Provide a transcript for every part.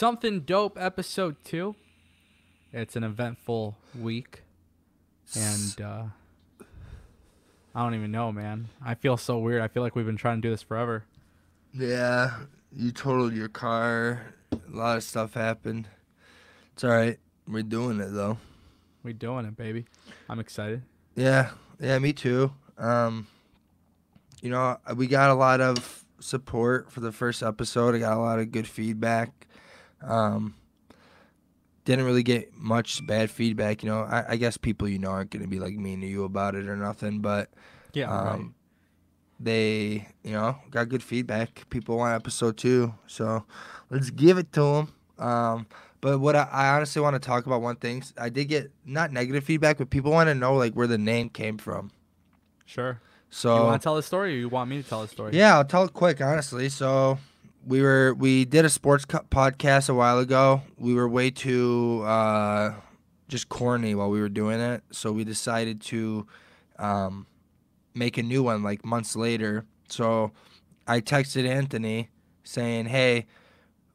Something Dope episode two. It's an eventful week. And uh, I don't even know, man. I feel so weird. I feel like we've been trying to do this forever. Yeah, you totaled your car. A lot of stuff happened. It's all right. We're doing it though. We're doing it, baby. I'm excited. Yeah, yeah, me too. Um, you know, we got a lot of support for the first episode. I got a lot of good feedback. Um, didn't really get much bad feedback. You know, I, I guess people you know aren't gonna be like mean to you about it or nothing, but Yeah, um, right. they you know got good feedback. People want episode two, so let's give it to them. Um, but what I, I honestly want to talk about one thing. I did get not negative feedback, but people want to know like where the name came from. Sure. So you want to tell the story, or you want me to tell the story? yeah, I'll tell it quick, honestly. So we were we did a sports co- podcast a while ago. We were way too uh, just corny while we were doing it, so we decided to um, make a new one like months later. So I texted Anthony saying, "Hey,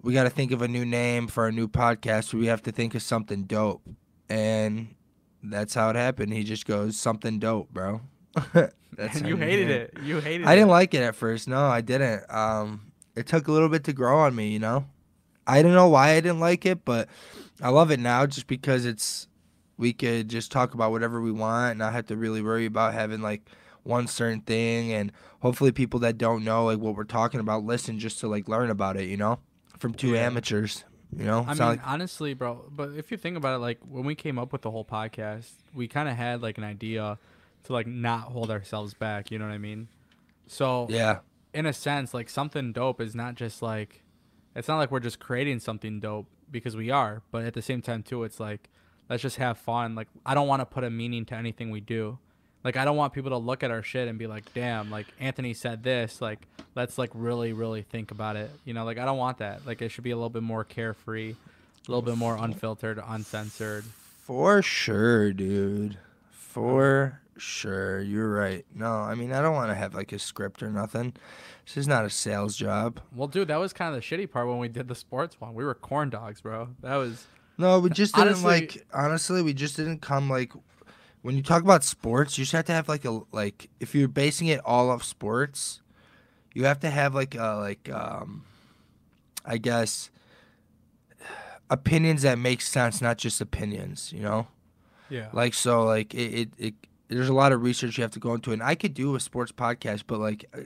we got to think of a new name for our new podcast. We have to think of something dope." And that's how it happened. He just goes, "Something dope, bro." that's And you hated it. You hated it. I it. didn't like it at first. No, I didn't. Um, it took a little bit to grow on me, you know. I don't know why I didn't like it, but I love it now just because it's we could just talk about whatever we want, and not have to really worry about having like one certain thing, and hopefully people that don't know like what we're talking about listen just to like learn about it, you know, from two Yeah. amateurs, you know. I mean, like- honestly, bro. But if you think about it, like when we came up with the whole podcast, we kind of had like an idea to like not hold ourselves back. You know what I mean? So yeah, in a sense, like something dope is not just like it's not like we're just creating something dope because we are, but at the same time too, it's like let's just have fun. Like I don't want to put a meaning to anything we do. Like I don't want people to look at our shit and be like, "Damn, like Anthony said this." Like let's like really really think about it. You know, like I don't want that. Like it should be a little bit more carefree, a little bit more unfiltered, uncensored. For sure, dude. For sure. You're right. No, I mean, I don't want to have like a script or nothing. This is not a sales job. Well, dude, that was kind of the shitty part when we did the sports one. We were corn dogs, bro. That was No, we just didn't Honestly- like, honestly, we just didn't come like, when you talk about sports, you just have to have like a, like, if you're basing it all off sports, you have to have like a, like, um, I guess, opinions that make sense, not just opinions, you know? yeah. Like so, like it, it, it there's a lot of research you have to go into, and I could do a sports podcast, but like uh,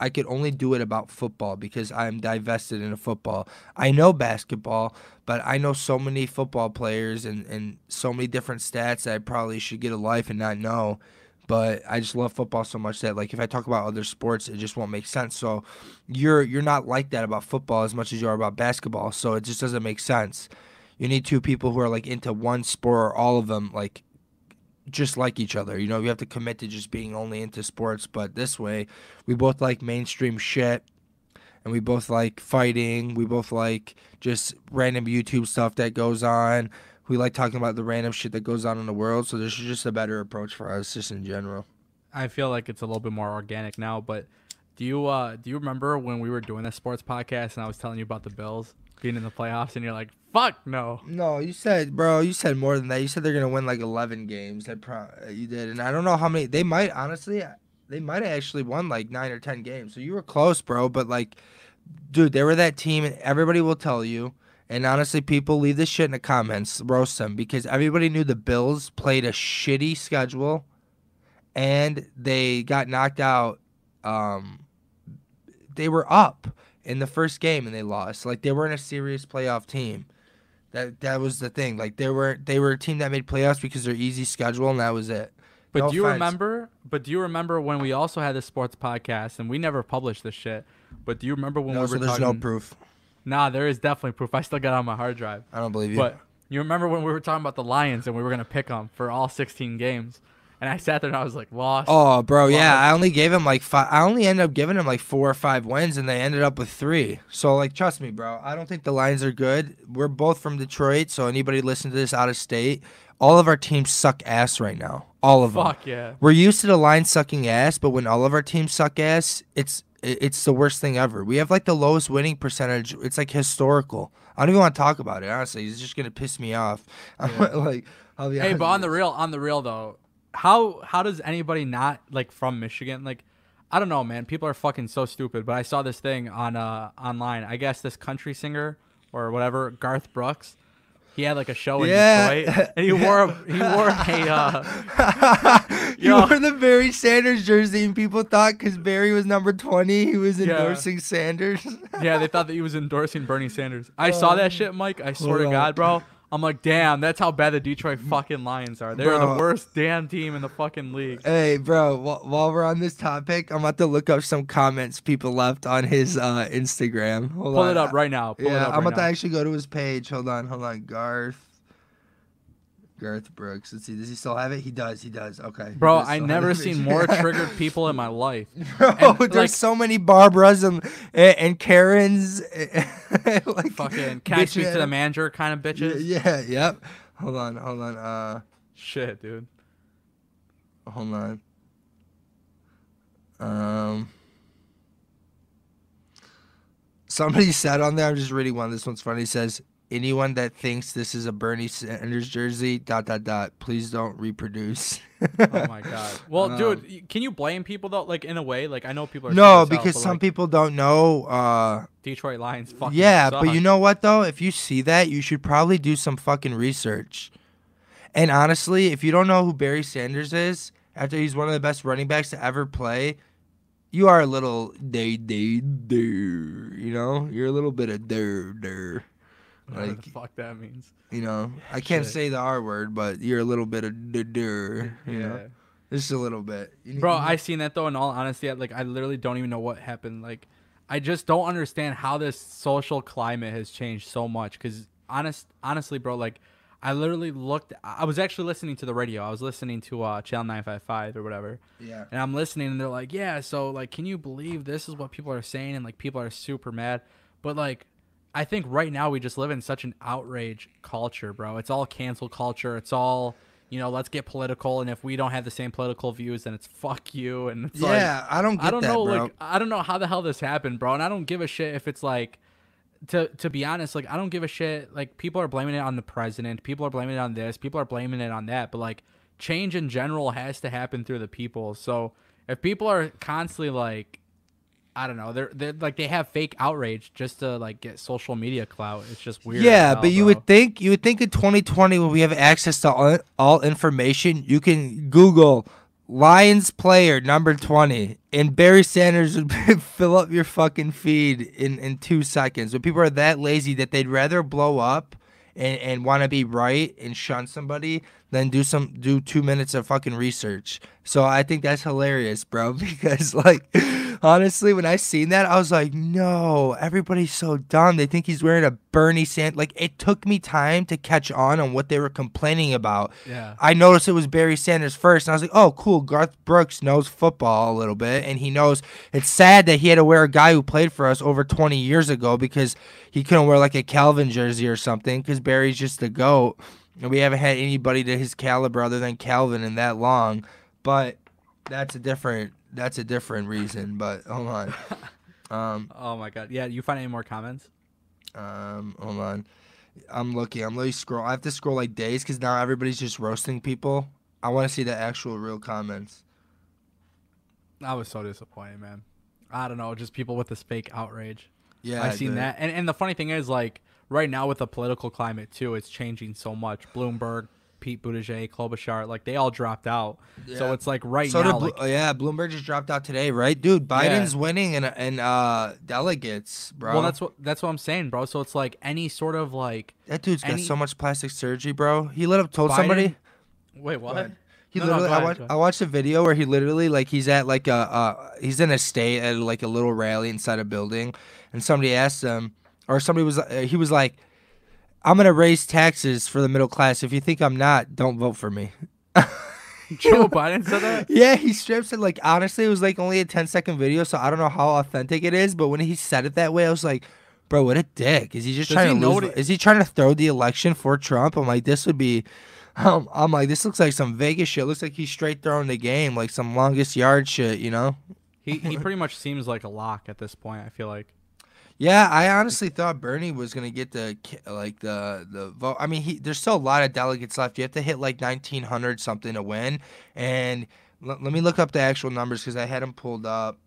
I could only do it about football because I'm divested into football. I know basketball, but I know so many football players and and so many different stats that I probably should get a life and not know. But I just love football so much that like if I talk about other sports, it just won't make sense. So you're you're not like that about football as much as you are about basketball. So it just doesn't make sense. You need two people who are like into one sport or all of them, like just like each other. You know, we have to commit to just being only into sports. But this way, we both like mainstream shit, and we both like fighting. We both like just random YouTube stuff that goes on. We like talking about the random shit that goes on in the world. So this is just a better approach for us, just in general. I feel like it's a little bit more organic now. But do you uh do you remember when we were doing a sports podcast and I was telling you about the Bills being in the playoffs and you're like, "Fuck no." No, you said, bro. You said more than that. You said they're gonna win like eleven games. That pro- you did, and I don't know how many. They might honestly, they might have actually won like nine or ten games. So you were close, bro. But like, dude, they were that team, and everybody will tell you. And honestly, people leave this shit in the comments, roast them because everybody knew the Bills played a shitty schedule, and they got knocked out. Um, they were up in the first game and they lost. Like they weren't a serious playoff team. That that was the thing. Like they were they were a team that made playoffs because their easy schedule and that was it. But No do you offense. remember? But do you remember when we also had this sports podcast and we never published this shit? But do you remember when No, we so were there's talking? no proof. Nah, there is definitely proof. I still got it on my hard drive. I don't believe you. But you remember when we were talking about the Lions and we were gonna pick them for all 16 games, and I sat there and I was like, lost. oh, bro, yeah, I only gave him like five. I only ended up giving him like four or five wins, and they ended up with three. So like, trust me, bro. I don't think the Lions are good. We're both from Detroit, so anybody listening to this out of state, all of our teams suck ass right now. All of them. Fuck yeah. We're used to the line sucking ass, but when all of our teams suck ass, it's it's the worst thing ever. We have like the lowest winning percentage. It's like historical. I don't even want to talk about it. Honestly, it's just gonna piss me off. like, Hey, but on the real, on the real though, how how does anybody not like from Michigan like? I don't know, man. People are fucking so stupid. But I saw this thing on uh online. I guess this country singer or whatever, Garth Brooks. He had like a show in Yeah. Detroit, and he wore a, he wore a uh, you Yo. wore the Barry Sanders jersey, and people thought because Barry was number twenty, he was Yeah. endorsing Sanders. yeah. They thought that he was endorsing Bernie Sanders. I saw that shit, Mike. I swear to on. God, bro. I'm like, damn, that's how bad the Detroit fucking Lions are. They're Bro. the worst damn team in the fucking league. Hey, bro, wh- while we're on this topic, I'm about to look up some comments people left on his uh, Instagram. Hold Pull on. it up right now. Pull it yeah, up I'm right about to actually go to his page. Hold on, hold on. Garth. Garth Brooks. Let's see. Does he still have it? He does. He does. Okay. Bro, does I never seen more triggered people in my life. Bro, and, there's like- so many Barbaras and and, Karens. like Fucking, can I speak to the manager kind of Yeah, bitches? yeah, yep. Hold on, hold on. Uh, Shit, dude. hold on. Um, somebody said on there. I'm just reading one. This one's funny. It says, "Anyone that thinks this is a Bernie Sanders jersey, dot dot dot, please don't reproduce." Oh my god. Well, Um, dude, can you blame people though? Like in a way, like I know people are no, stupid as hell, because but, some like, people don't know. Uh, Detroit Lions fucking yeah, suck. but you know what though? If you see that, you should probably do some fucking research. And honestly, if you don't know who Barry Sanders is, after he's one of the best running backs to ever play, you are a little day day day. You know, you're a little bit of der der. Whatever Like the fuck that means. you know, I can't Shit. say the R word, but you're a little bit of der. You Yeah. know, just a little bit. You Bro, I seen that though. In all honesty, I- like I literally don't even know what happened. Like, I just don't understand how this social climate has changed so much. Cause honest, honestly, bro, like I literally looked. I was actually listening to the radio. I was listening to uh, Channel Nine Five Five or whatever, yeah. and I'm listening, and they're like, "Yeah, so like, can you believe this is what people are saying?" And like, people are super mad. But like, I think right now we just live in such an outrage culture, bro. It's all cancel culture. It's all you know. Let's get political, and if we don't have the same political views, then it's fuck you. And it's like, Yeah, I don't get I don't that, know, bro. like I don't know how the hell this happened, bro. And I don't give a shit if it's like to to be honest, like I don't give a shit. Like people are blaming it on the president, people are blaming it on this, people are blaming it on that, but like change in general has to happen through the people. So if people are constantly like I don't know, they're they're like they have fake outrage just to like get social media clout. It's just weird. Yeah, hell, but you bro. would think you would think in 2020 when we have access to all, all information, you can Google Lions player number 20 and Barry Sanders would fill up your fucking feed in in 2 seconds. But people are that lazy that they'd rather blow up and, and want to be right and shun somebody than do some do 2 minutes of fucking research. So I think that's hilarious, bro, because like honestly when I seen that I was like, "No, everybody's so dumb. They think he's wearing a Bernie Sanders like it took me time to catch on on what they were complaining about. Yeah. I noticed it was Barry Sanders first, and I was like, "Oh, cool. Garth Brooks knows football a little bit, and he knows it's sad that he had to wear a guy who played for us over 20 years ago because he couldn't wear like a Calvin jersey or something because Barry's just the goat, and we haven't had anybody to his caliber other than Calvin in that long. But that's a different that's a different reason. But hold on, um, Oh my god. Yeah, you find any more comments? um, hold on. I'm looking. I'm literally scroll. I have to scroll like days because now everybody's just roasting people. I want to see the actual real comments. I was so disappointed, man. I don't know, just people with this fake outrage. Yeah, I've seen that, and and the funny thing is, like right now with the political climate too, it's changing so much. Bloomberg, Pete Buttigieg, Klobuchar, like they all dropped out. So it's like right So now, Blo- like, oh, yeah, Bloomberg just dropped out today, right, dude? Biden's winning and and uh delegates, bro. well, that's what that's what I'm saying, bro. So it's like any sort of like, that dude's got so much plastic surgery, bro. He lit up told Biden- somebody. wait, what? He No, no, literally, go I, I watched a video where he literally like he's at like a uh, he's in a state at like a little rally inside a building, and somebody asked him, or somebody was uh, he was like, "I'm gonna raise taxes for the middle class. If you think I'm not, don't vote for me." Joe Biden said that. Yeah, he strips it like honestly, it was like only a 10 second video, so I don't know how authentic it is. But when he said it that way, I was like, bro, what a dick. Is he just Does trying he to lose? Is he trying to throw the election for Trump? I'm like, this would be. Um, I'm like, this looks like some Vegas shit. Looks like he's straight throwing the game, like some longest yard shit, you know? He he pretty much seems like a lock at this point. I feel like. Yeah, I honestly thought Bernie was gonna get the like the the vote. I mean, he there's still a lot of delegates left. You have to hit like 1900 something to win. And l- let me look up the actual numbers because I had them pulled up.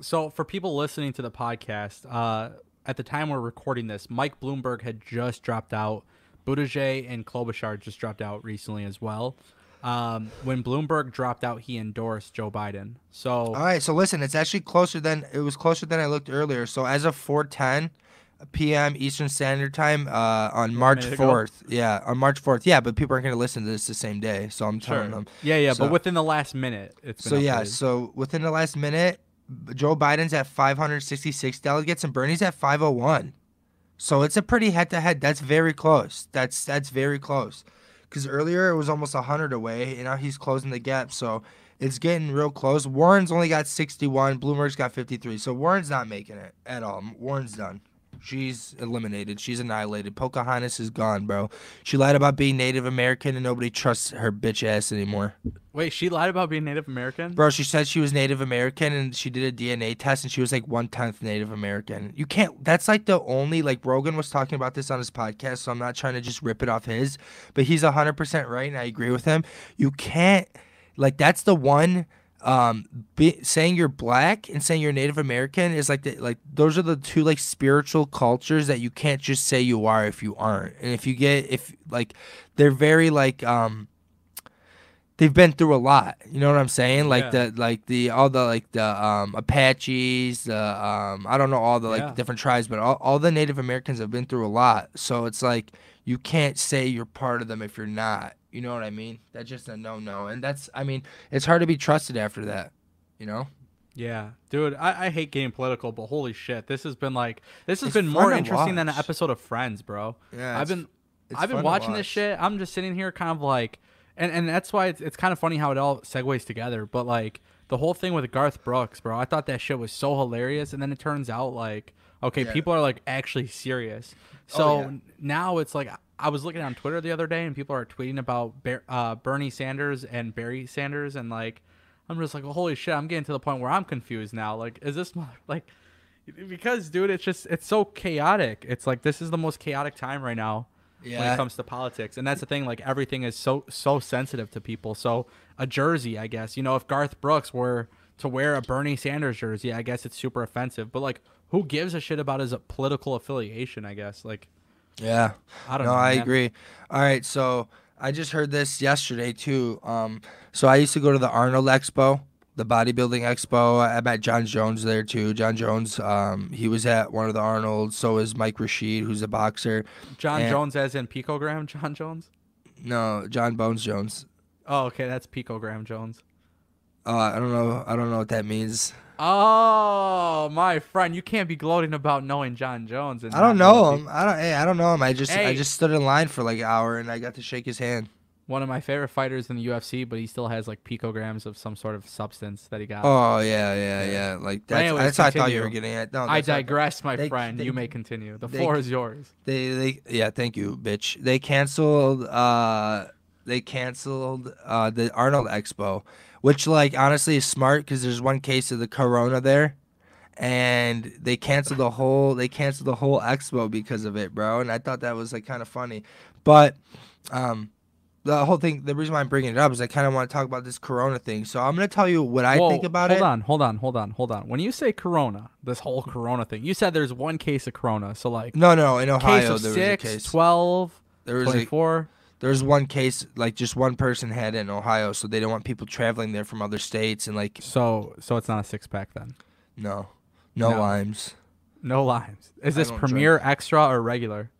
So for people listening to the podcast, uh, at the time we're recording this, Mike Bloomberg had just dropped out. Buttigieg and Klobuchar just dropped out recently as well. Um, when Bloomberg dropped out, he endorsed Joe Biden. So All right, so listen, it's actually closer than it was closer than I looked earlier. So as of 4:10 p.m. Eastern Standard Time uh, on March 4th. Yeah, on March 4th. Yeah, but people aren't going to listen to this the same day, so I'm telling them. yeah, yeah, So- but within the last minute, it's been So yeah, so within the last minute, Joe Biden's at 566 delegates and Bernie's at 501. So it's a pretty head-to-head. That's very close. That's that's very close. Because earlier it was almost 100 away, and now he's closing the gap. So it's getting real close. Warren's only got 61. Bloomberg's got 53. So Warren's not making it at all. Warren's done. She's eliminated. She's annihilated. Pocahontas is gone, bro. She lied about being Native American, and nobody trusts her bitch ass anymore. wait, she lied about being Native American. Bro, she said she was Native American and she did a DNA test and she was like one tenth Native American. You can't. That's like the only like Rogan was talking about this on his podcast, so I'm not trying to just rip it off his, but he's hundred percent right and I agree with him. You can't like that's the one. Um, be, saying you're black and saying you're Native American is like the, like those are the two like spiritual cultures that you can't just say you are if you aren't. And if you get if like they're very like um they've been through a lot. You know what I'm saying? Like Yeah. the like the all the like the um Apaches, the um I don't know all the like Yeah. different tribes, but all, all the Native Americans have been through a lot. So it's like you can't say you're part of them if you're not. You know what I mean? That's just a no no. And that's I mean, it's hard to be trusted after that. You know? Yeah, dude, I, I hate getting political, but holy shit, this has been like this has It's been more interesting than an episode of Friends, bro. Yeah. I've been I've been watching this shit. I'm just sitting here, kind of like, and and that's why it's, it's kind of funny how it all segues together. But like the whole thing with Garth Brooks, bro, I thought that shit was so hilarious, and then it turns out like, okay, Yeah. people are like actually serious. Oh, So yeah. now it's like I was looking on Twitter the other day, and people are tweeting about Ber- uh, Bernie Sanders and Barry Sanders, and like I'm just like, holy shit, I'm getting to the point where I'm confused now. Like, is this mother- like? Because, dude, it's just it's so chaotic. It's like this is the most chaotic time right now when it comes to politics and that's the thing like everything is so so sensitive to people so a jersey i guess you know if garth brooks were to wear a bernie sanders jersey i guess it's super offensive but like who gives a shit about his political affiliation i guess like Yeah. i don't no, know I man. agree. All right, so I just heard this yesterday too. Um, so I used to go to the Arnold Expo, the bodybuilding expo. I met Jon Jones there too. Jon Jones, um, he was at one of the Arnold's. So is Mike Rashid, who's a boxer. john And- jones as in picogram jon jones No, Jon Bones Jones. oh okay that's picogram jones Uh, I don't know. I don't know what that means. Oh my friend you can't be gloating about knowing jon jones and I don't know him. I don't. Hey, I don't know him. I just I just stood in line for like an hour and I got to shake his hand. one of my favorite fighters in the UFC, but he still has like picograms of some sort of substance that he got. Oh yeah, yeah, yeah. Like that's, anyways, that's what I thought you were getting at. No, I digress, my they- friend. they- you may continue. The they- floor is yours. They they yeah, thank you, bitch. They canceled uh they canceled uh the Arnold Expo, which like honestly is smart cuz there's one case of the corona there and they canceled the whole they canceled the whole expo because of it, bro. And I thought that was like kind of funny. But um the whole thing the reason why I'm bringing it up is I kind of want to talk about this corona thing. So I'm going to tell you what I Whoa, think about hold it. Hold on, hold on, hold on, hold on. When you say Corona, this whole Corona thing, you said there's one case of Corona. So like No, no, in case Ohio of there six, was a case. 12, there was a, 24. There's one case, like just one person had it in Ohio, so they don't want people traveling there from other states and like So so it's not a six pack then. no, no, No. limes. No limes. Is I this don't Premier, Extra, or regular?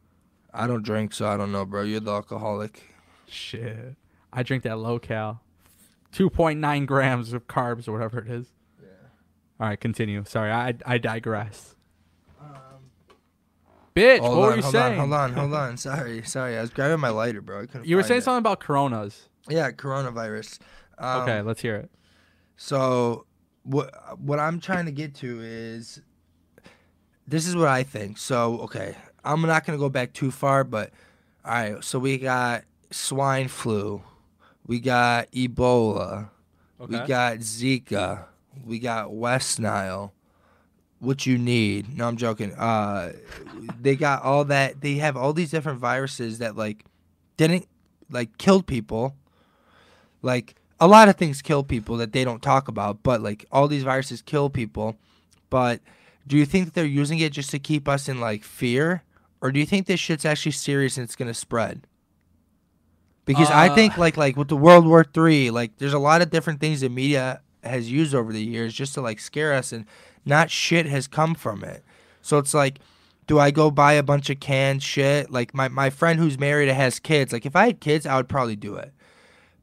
I don't drink, so I don't know, bro. You're the alcoholic. Shit. I drink that low cal. 2.9 grams of carbs or whatever it is. Yeah. All right, continue. Sorry, I I digress. Bitch, hold what on, were you hold saying? on, hold on, hold on. Sorry, sorry. I was grabbing my lighter, bro. You were saying it. something about Coronas. Yeah, coronavirus. Um, okay, let's hear it. So what what I'm trying to get to is this is what I think. So okay, I'm not gonna go back too far, but all right. So we got swine flu, we got Ebola, we got Zika, We got West Nile. What you need? No, I'm joking. Uh, they got all that. They have all these different viruses that like didn't like killed people. Like a lot of things kill people that they don't talk about, but like all these viruses kill people. But do you think that they're using it just to keep us in like fear, or do you think this shit's actually serious and it's gonna spread? Because I Uh, think like like with the World War Three, like there's a lot of different things the media has used over the years just to like scare us, and not shit has come from it. So it's like, do I go buy a bunch of canned shit? Like my my friend who's married and has kids. Like if I had kids, I would probably do it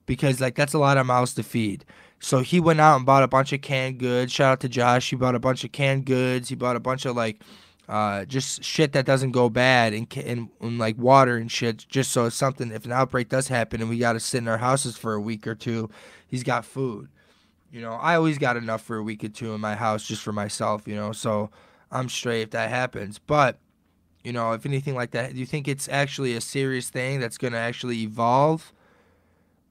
because like that's a lot of mouths to feed. So he went out and bought a bunch of canned goods. Shout out to Josh. He bought a bunch of canned goods. He bought a bunch of like uh, just shit that doesn't go bad and, and, and like water and shit just so it's something if an outbreak does happen and we got to sit in our houses for a week or two he's got food you know i always got enough for a week or two in my house just for myself you know so i'm straight if that happens but you know if anything like that do you think it's actually a serious thing that's going to actually evolve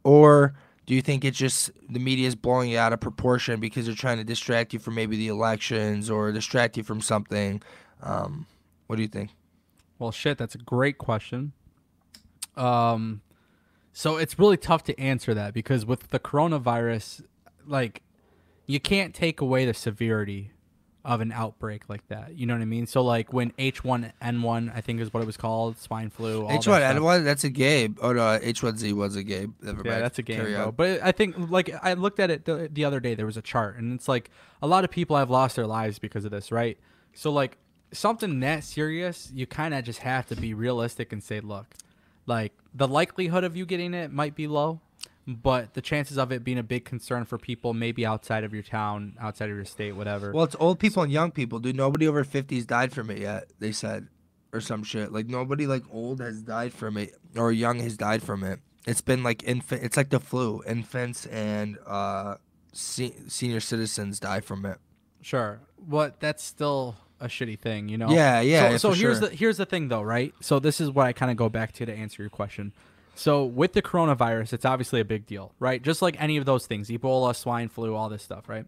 or do you think it's just the media is blowing it out of proportion because they're trying to distract you from maybe the elections or distract you from something um, what do you think? Well, shit, that's a great question. Um, so it's really tough to answer that because with the coronavirus, like, you can't take away the severity of an outbreak like that. You know what I mean? So like when H1N1, I think is what it was called, swine flu. all. H1N1, that's a Gabe. Oh, no, H1Z was a Gabe. Never Yeah, that's a game, bro. But I think like I looked at it the, the other day. There was a chart, and it's like a lot of people have lost their lives because of this, right? So like something that serious, you kind of just have to be realistic and say, look, like the likelihood of you getting it might be low, but the chances of it being a big concern for people maybe outside of your town, outside of your state, whatever. Well, it's old people and young people, dude. Nobody over 50's died from it yet, they said. Or some shit. Like, nobody, like, old has died from it. Or young has died from it. It's been, like, infant. It's like the flu. Infants and uh, se- senior citizens die from it. Sure, but that's still a shitty thing, you know. Yeah, yeah, So, yeah, so here's sure. the here's the thing, though, right? So this is what I kind of go back to to answer your question. So with the coronavirus, it's obviously a big deal, right? Just like any of those things, Ebola, swine flu, all this stuff, right?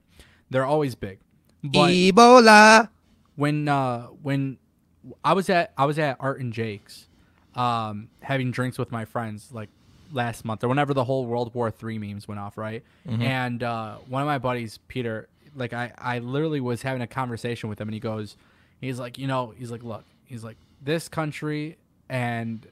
They're always big. But Ebola. when uh when I was at I was at Art and Jake's, um, having drinks with my friends like last month or whenever the whole World War Three memes went off, right? And uh, one of my buddies, Peter, like I I literally was having a conversation with him, and he goes, he's like, you know, he's like, look, he's like, this country and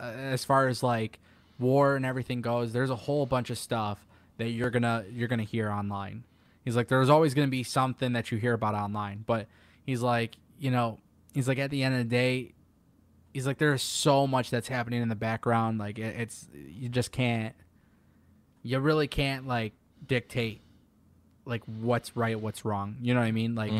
uh, as far as like war and everything goes, there's a whole bunch of stuff that you're gonna you're gonna hear online. He's like, there's always gonna be something that you hear about online, but he's like, you know, he's like, at the end of the day, he's like, there's so much that's happening in the background, like it, it's you just can't, you really can't like dictate like what's right, what's wrong. You know what I mean? Like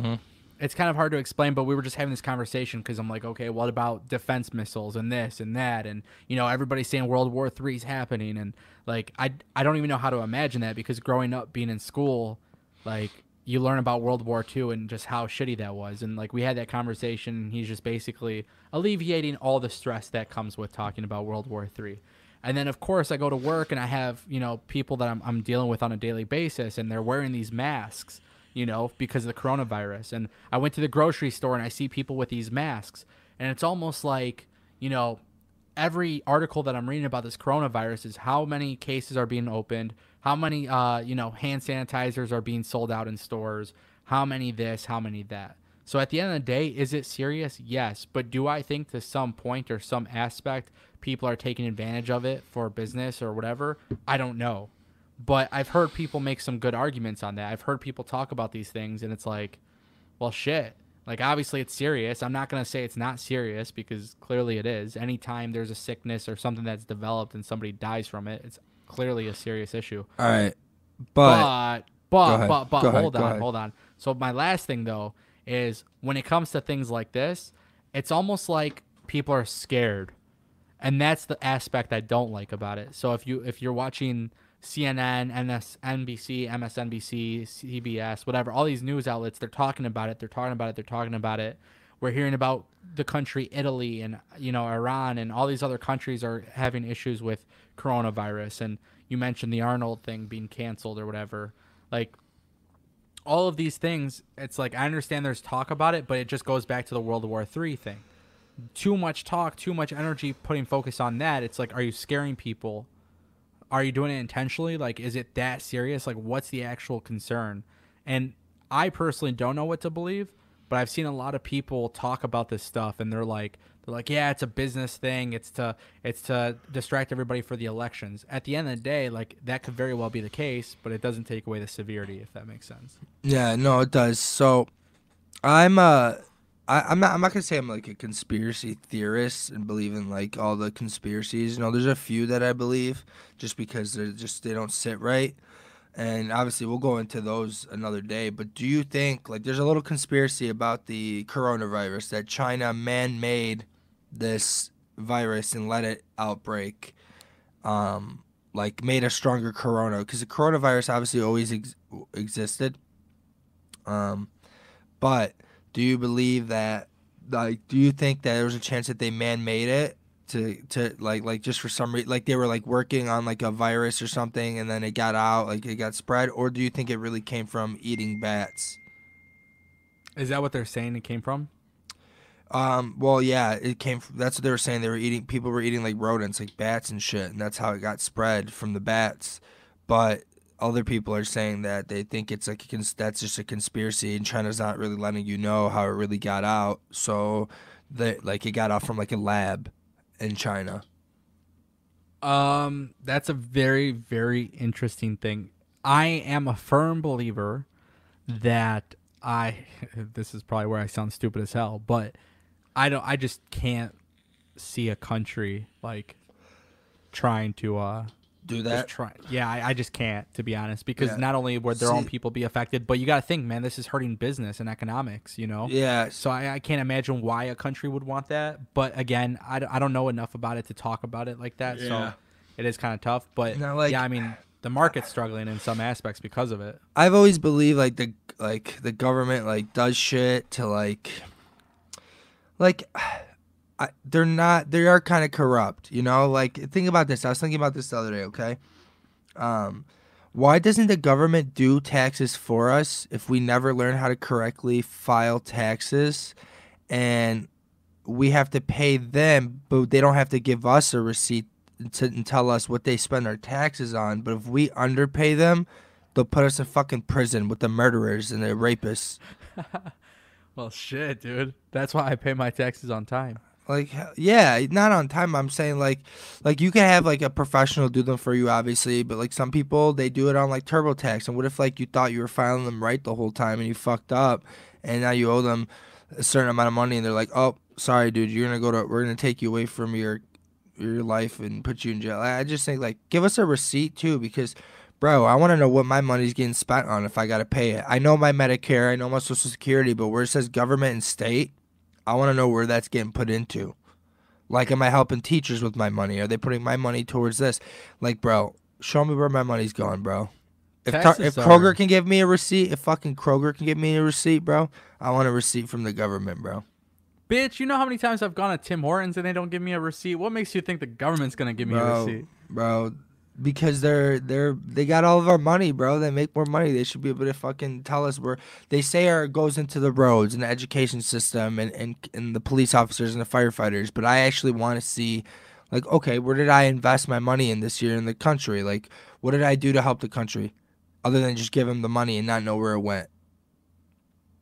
it's kind of hard to explain, but we were just having this conversation because I'm like, okay, what about defense missiles and this and that, and you know, everybody's saying World War Three is happening, and like, I I don't even know how to imagine that because growing up being in school, like you learn about World War Two and just how shitty that was, and like we had that conversation, he's just basically alleviating all the stress that comes with talking about World War Three. And then of course I go to work and I have, you know, people that I'm, I'm dealing with on a daily basis and they're wearing these masks, you know, because of the coronavirus. And I went to the grocery store and I see people with these masks. And it's almost like, you know, every article that I'm reading about this coronavirus is how many cases are being opened, how many uh, you know, hand sanitizers are being sold out in stores, how many this, how many that. So at the end of the day, is it serious? Yes. But do I think to some point or some aspect people are taking advantage of it for business or whatever? I don't know. But I've heard people make some good arguments on that. I've heard people talk about these things and it's like, well shit. Like obviously it's serious. I'm not going to say it's not serious because clearly it is. Anytime there's a sickness or something that's developed and somebody dies from it, it's clearly a serious issue. All right. But, But but but but Go ahead. hold on, hold on. So my last thing though is when it comes to things like this, it's almost like people are scared. And that's the aspect I don't like about it. So if you if you're watching CNN, NBC, MSNBC, CBS, whatever, all these news outlets, they're talking about it, they're talking about it, they're talking about it. We're hearing about the country Italy and you know Iran and all these other countries are having issues with coronavirus and you mentioned the Arnold thing being canceled or whatever. Like all of these things, it's like I understand there's talk about it, but it just goes back to the World War III thing. Too much talk, too much energy putting focus on that. It's like, are you scaring people? Are you doing it intentionally? Like, is it that serious? Like, what's the actual concern? And I personally don't know what to believe, but I've seen a lot of people talk about this stuff, and they're like, they're like, yeah, it's a business thing. It's to it's to distract everybody for the elections. At the end of the day, like that could very well be the case, but it doesn't take away the severity, if that makes sense. Yeah, no, it does. So, I'm uh, I, I'm not I'm not gonna say I'm like a conspiracy theorist and believe in like all the conspiracies. You know, there's a few that I believe just because they're just they don't sit right. And obviously, we'll go into those another day. But do you think, like, there's a little conspiracy about the coronavirus that China man made this virus and let it outbreak, um, like made a stronger corona because the coronavirus obviously always ex- existed. Um, but do you believe that, like, do you think that there was a chance that they man made it to to like like just for some reason like they were like working on like a virus or something and then it got out like it got spread or do you think it really came from eating bats? Is that what they're saying it came from? Um, well, yeah, it came. From, that's what they were saying. They were eating. People were eating like rodents, like bats and shit, and that's how it got spread from the bats. But other people are saying that they think it's like cons- that's just a conspiracy, and China's not really letting you know how it really got out. So, that like it got out from like a lab in China. Um, that's a very very interesting thing. I am a firm believer that I. This is probably where I sound stupid as hell, but I don't. I just can't see a country like trying to uh do that. try. Yeah, I, I just can't to be honest because Yeah. not only would their own people be affected, but you got to think, man, this is hurting business and economics. You know. Yeah, So I, I can't imagine why a country would want that. But again, I don't know enough about it to talk about it like that. Yeah. So it is kind of tough. But Now, like- yeah, I mean, the market's struggling in some aspects because of it. I've always believed like the like the government like does shit to like like I, they're not they are kind of corrupt, you know? Like think about this. I was thinking about this the other day, okay? Um why doesn't the government do taxes for us if we never learn how to correctly file taxes and we have to pay them but they don't have to give us a receipt to, and tell us what they spend our taxes on, but if we underpay them, they'll put us in fucking prison with the murderers and the rapists. Well, shit, dude. That's why I pay my taxes on time. Like yeah, not on time. I'm saying like like you can have like a professional do them for you obviously, but like some people they do it on like TurboTax. And what if like you thought you were filing them right the whole time and you fucked up and now you owe them a certain amount of money and they're like, "Oh, sorry dude, you're going to go to we're going to take you away from your your life and put you in jail." I just think like give us a receipt too because Bro, I want to know what my money's getting spent on if I got to pay it. I know my Medicare, I know my Social Security, but where it says government and state, I want to know where that's getting put into. Like, am I helping teachers with my money? Are they putting my money towards this? Like, bro, show me where my money's going, bro. If, Tar- if Kroger can give me a receipt, if fucking Kroger can give me a receipt, bro, I want a receipt from the government, bro. Bitch, you know how many times I've gone to Tim Hortons and they don't give me a receipt? What makes you think the government's going to give me a Bro, receipt? bro, because they're they're they got all of our money, bro. They make more money. They should be able to fucking tell us where they say our it goes into the roads and the education system and and, and the police officers and the firefighters. But I actually want to see, like, okay, where did I invest my money in this year in the country? Like, what did I do to help the country, other than just give them the money and not know where it went?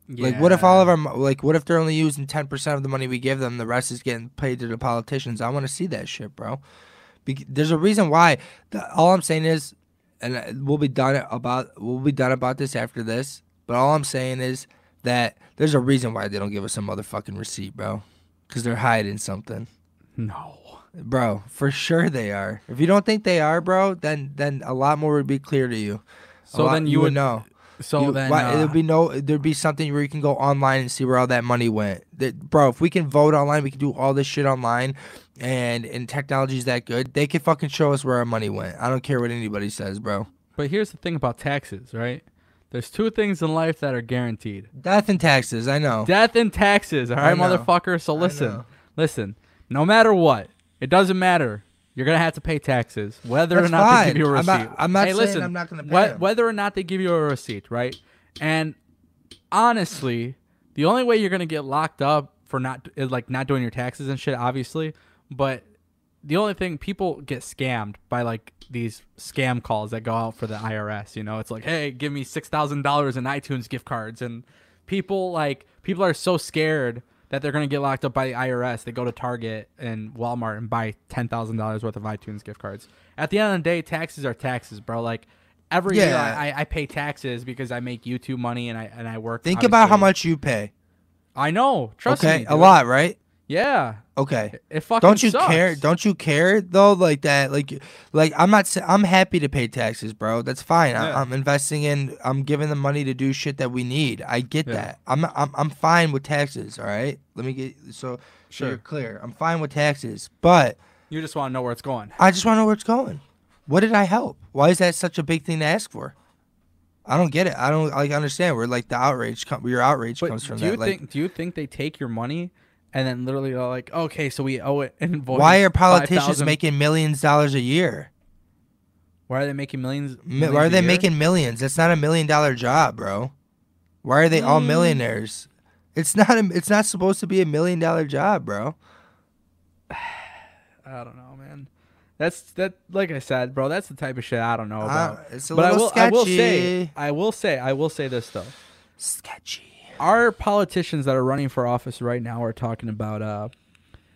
Like, what if all of our like, what if they're only using ten percent of the money we give them, the rest is getting paid to the politicians? I want to see that shit, bro. There's a reason why. The, all I'm saying is, and we'll be done about we'll be done about this after this. But all I'm saying is that there's a reason why they don't give us a motherfucking receipt, bro. Because they're hiding something, No. bro. For sure they are. If you don't think they are, bro, then then a lot more would be clear to you. A So lot- then you would know. So You- then why, uh, there'd be no there'd be something where you can go online and see where all that money went. That bro, if we can vote online, we can do all this shit online, and and technology's that good, they can fucking show us where our money went. I don't care what anybody says, bro. But here's the thing about taxes, right? There's two things in life that are guaranteed. Death and taxes, I know. Death and taxes, all right, motherfucker? So listen. Listen. No matter what, it doesn't matter. You're going to have to pay taxes whether or That's not they give you a I'm receipt. not- I'm not hey, saying listen, I'm not gonna pay whe- 'em. Whether or not they give you a receipt, right? And honestly, the only way you're gonna get locked up for not is like not doing your taxes and shit, obviously. But the only thing people get scammed by like these scam calls that go out for the IRS. You know, it's like, hey, give me six thousand dollars in iTunes gift cards, and people like people are so scared that they're gonna get locked up by the IRS. They go to Target and Walmart and buy ten thousand dollars worth of iTunes gift cards. At the end of the day, taxes are taxes, bro. Like every year, I, I pay taxes because I make YouTube money and I and I work. Think about how much you pay. I know. Trust okay, me. Okay, a lot, right? Yeah. Okay. It, it fucking Don't you sucks. care? Don't you care though? Like that? Like, like I'm not. I'm happy to pay taxes, bro. That's fine. I, Yeah. I'm investing in. I'm giving the money to do shit that we need. I get Yeah. that. I'm, I'm. I'm fine with taxes. All right. Let me get so. So Sure. you're clear. I'm fine with taxes, but You just want to know where it's going. I just want to know where it's going. What did I help? Why is that such a big thing to ask for? I don't get it. I don't like understand where like the outrage. Where your outrage But comes from. do you that. Like, think? Do you think they take your money and then literally like, okay, so we owe it invoice? why are politicians 5,000 making millions dollars a year? Why are they making millions? Millions Why are they making millions? That's not a million dollar job, bro. Why are they all Mm. millionaires? It's not. A, it's not supposed to be a million dollar job, bro. I don't know, man. That's that. Like I said, bro, that's the type of shit I don't know Uh, about. it's a but I little will. I will say. I will say. I will say this though. Sketchy. Our politicians that are running for office right now are talking about uh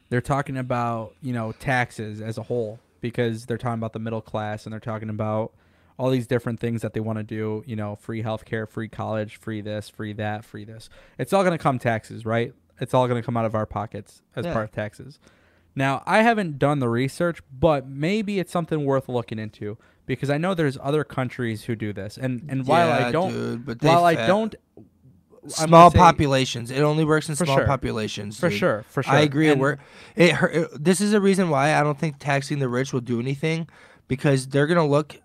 they're talking about you know taxes as a whole because they're talking about the middle class and they're talking about all these different things that they want to do you know free healthcare free college free this free that free this. It's all going to come taxes right? It's all going to come out of our pockets as Yeah. part of taxes. Now i haven't done the research but maybe it's something worth looking into because i know there's other countries who do this. And and while i don't dude, while i don't small populations. It only works in small sure. populations. For dude. sure, for sure. I agree. It And- work. It, it. This is a reason why I don't think taxing the rich will do anything, because they're gonna look.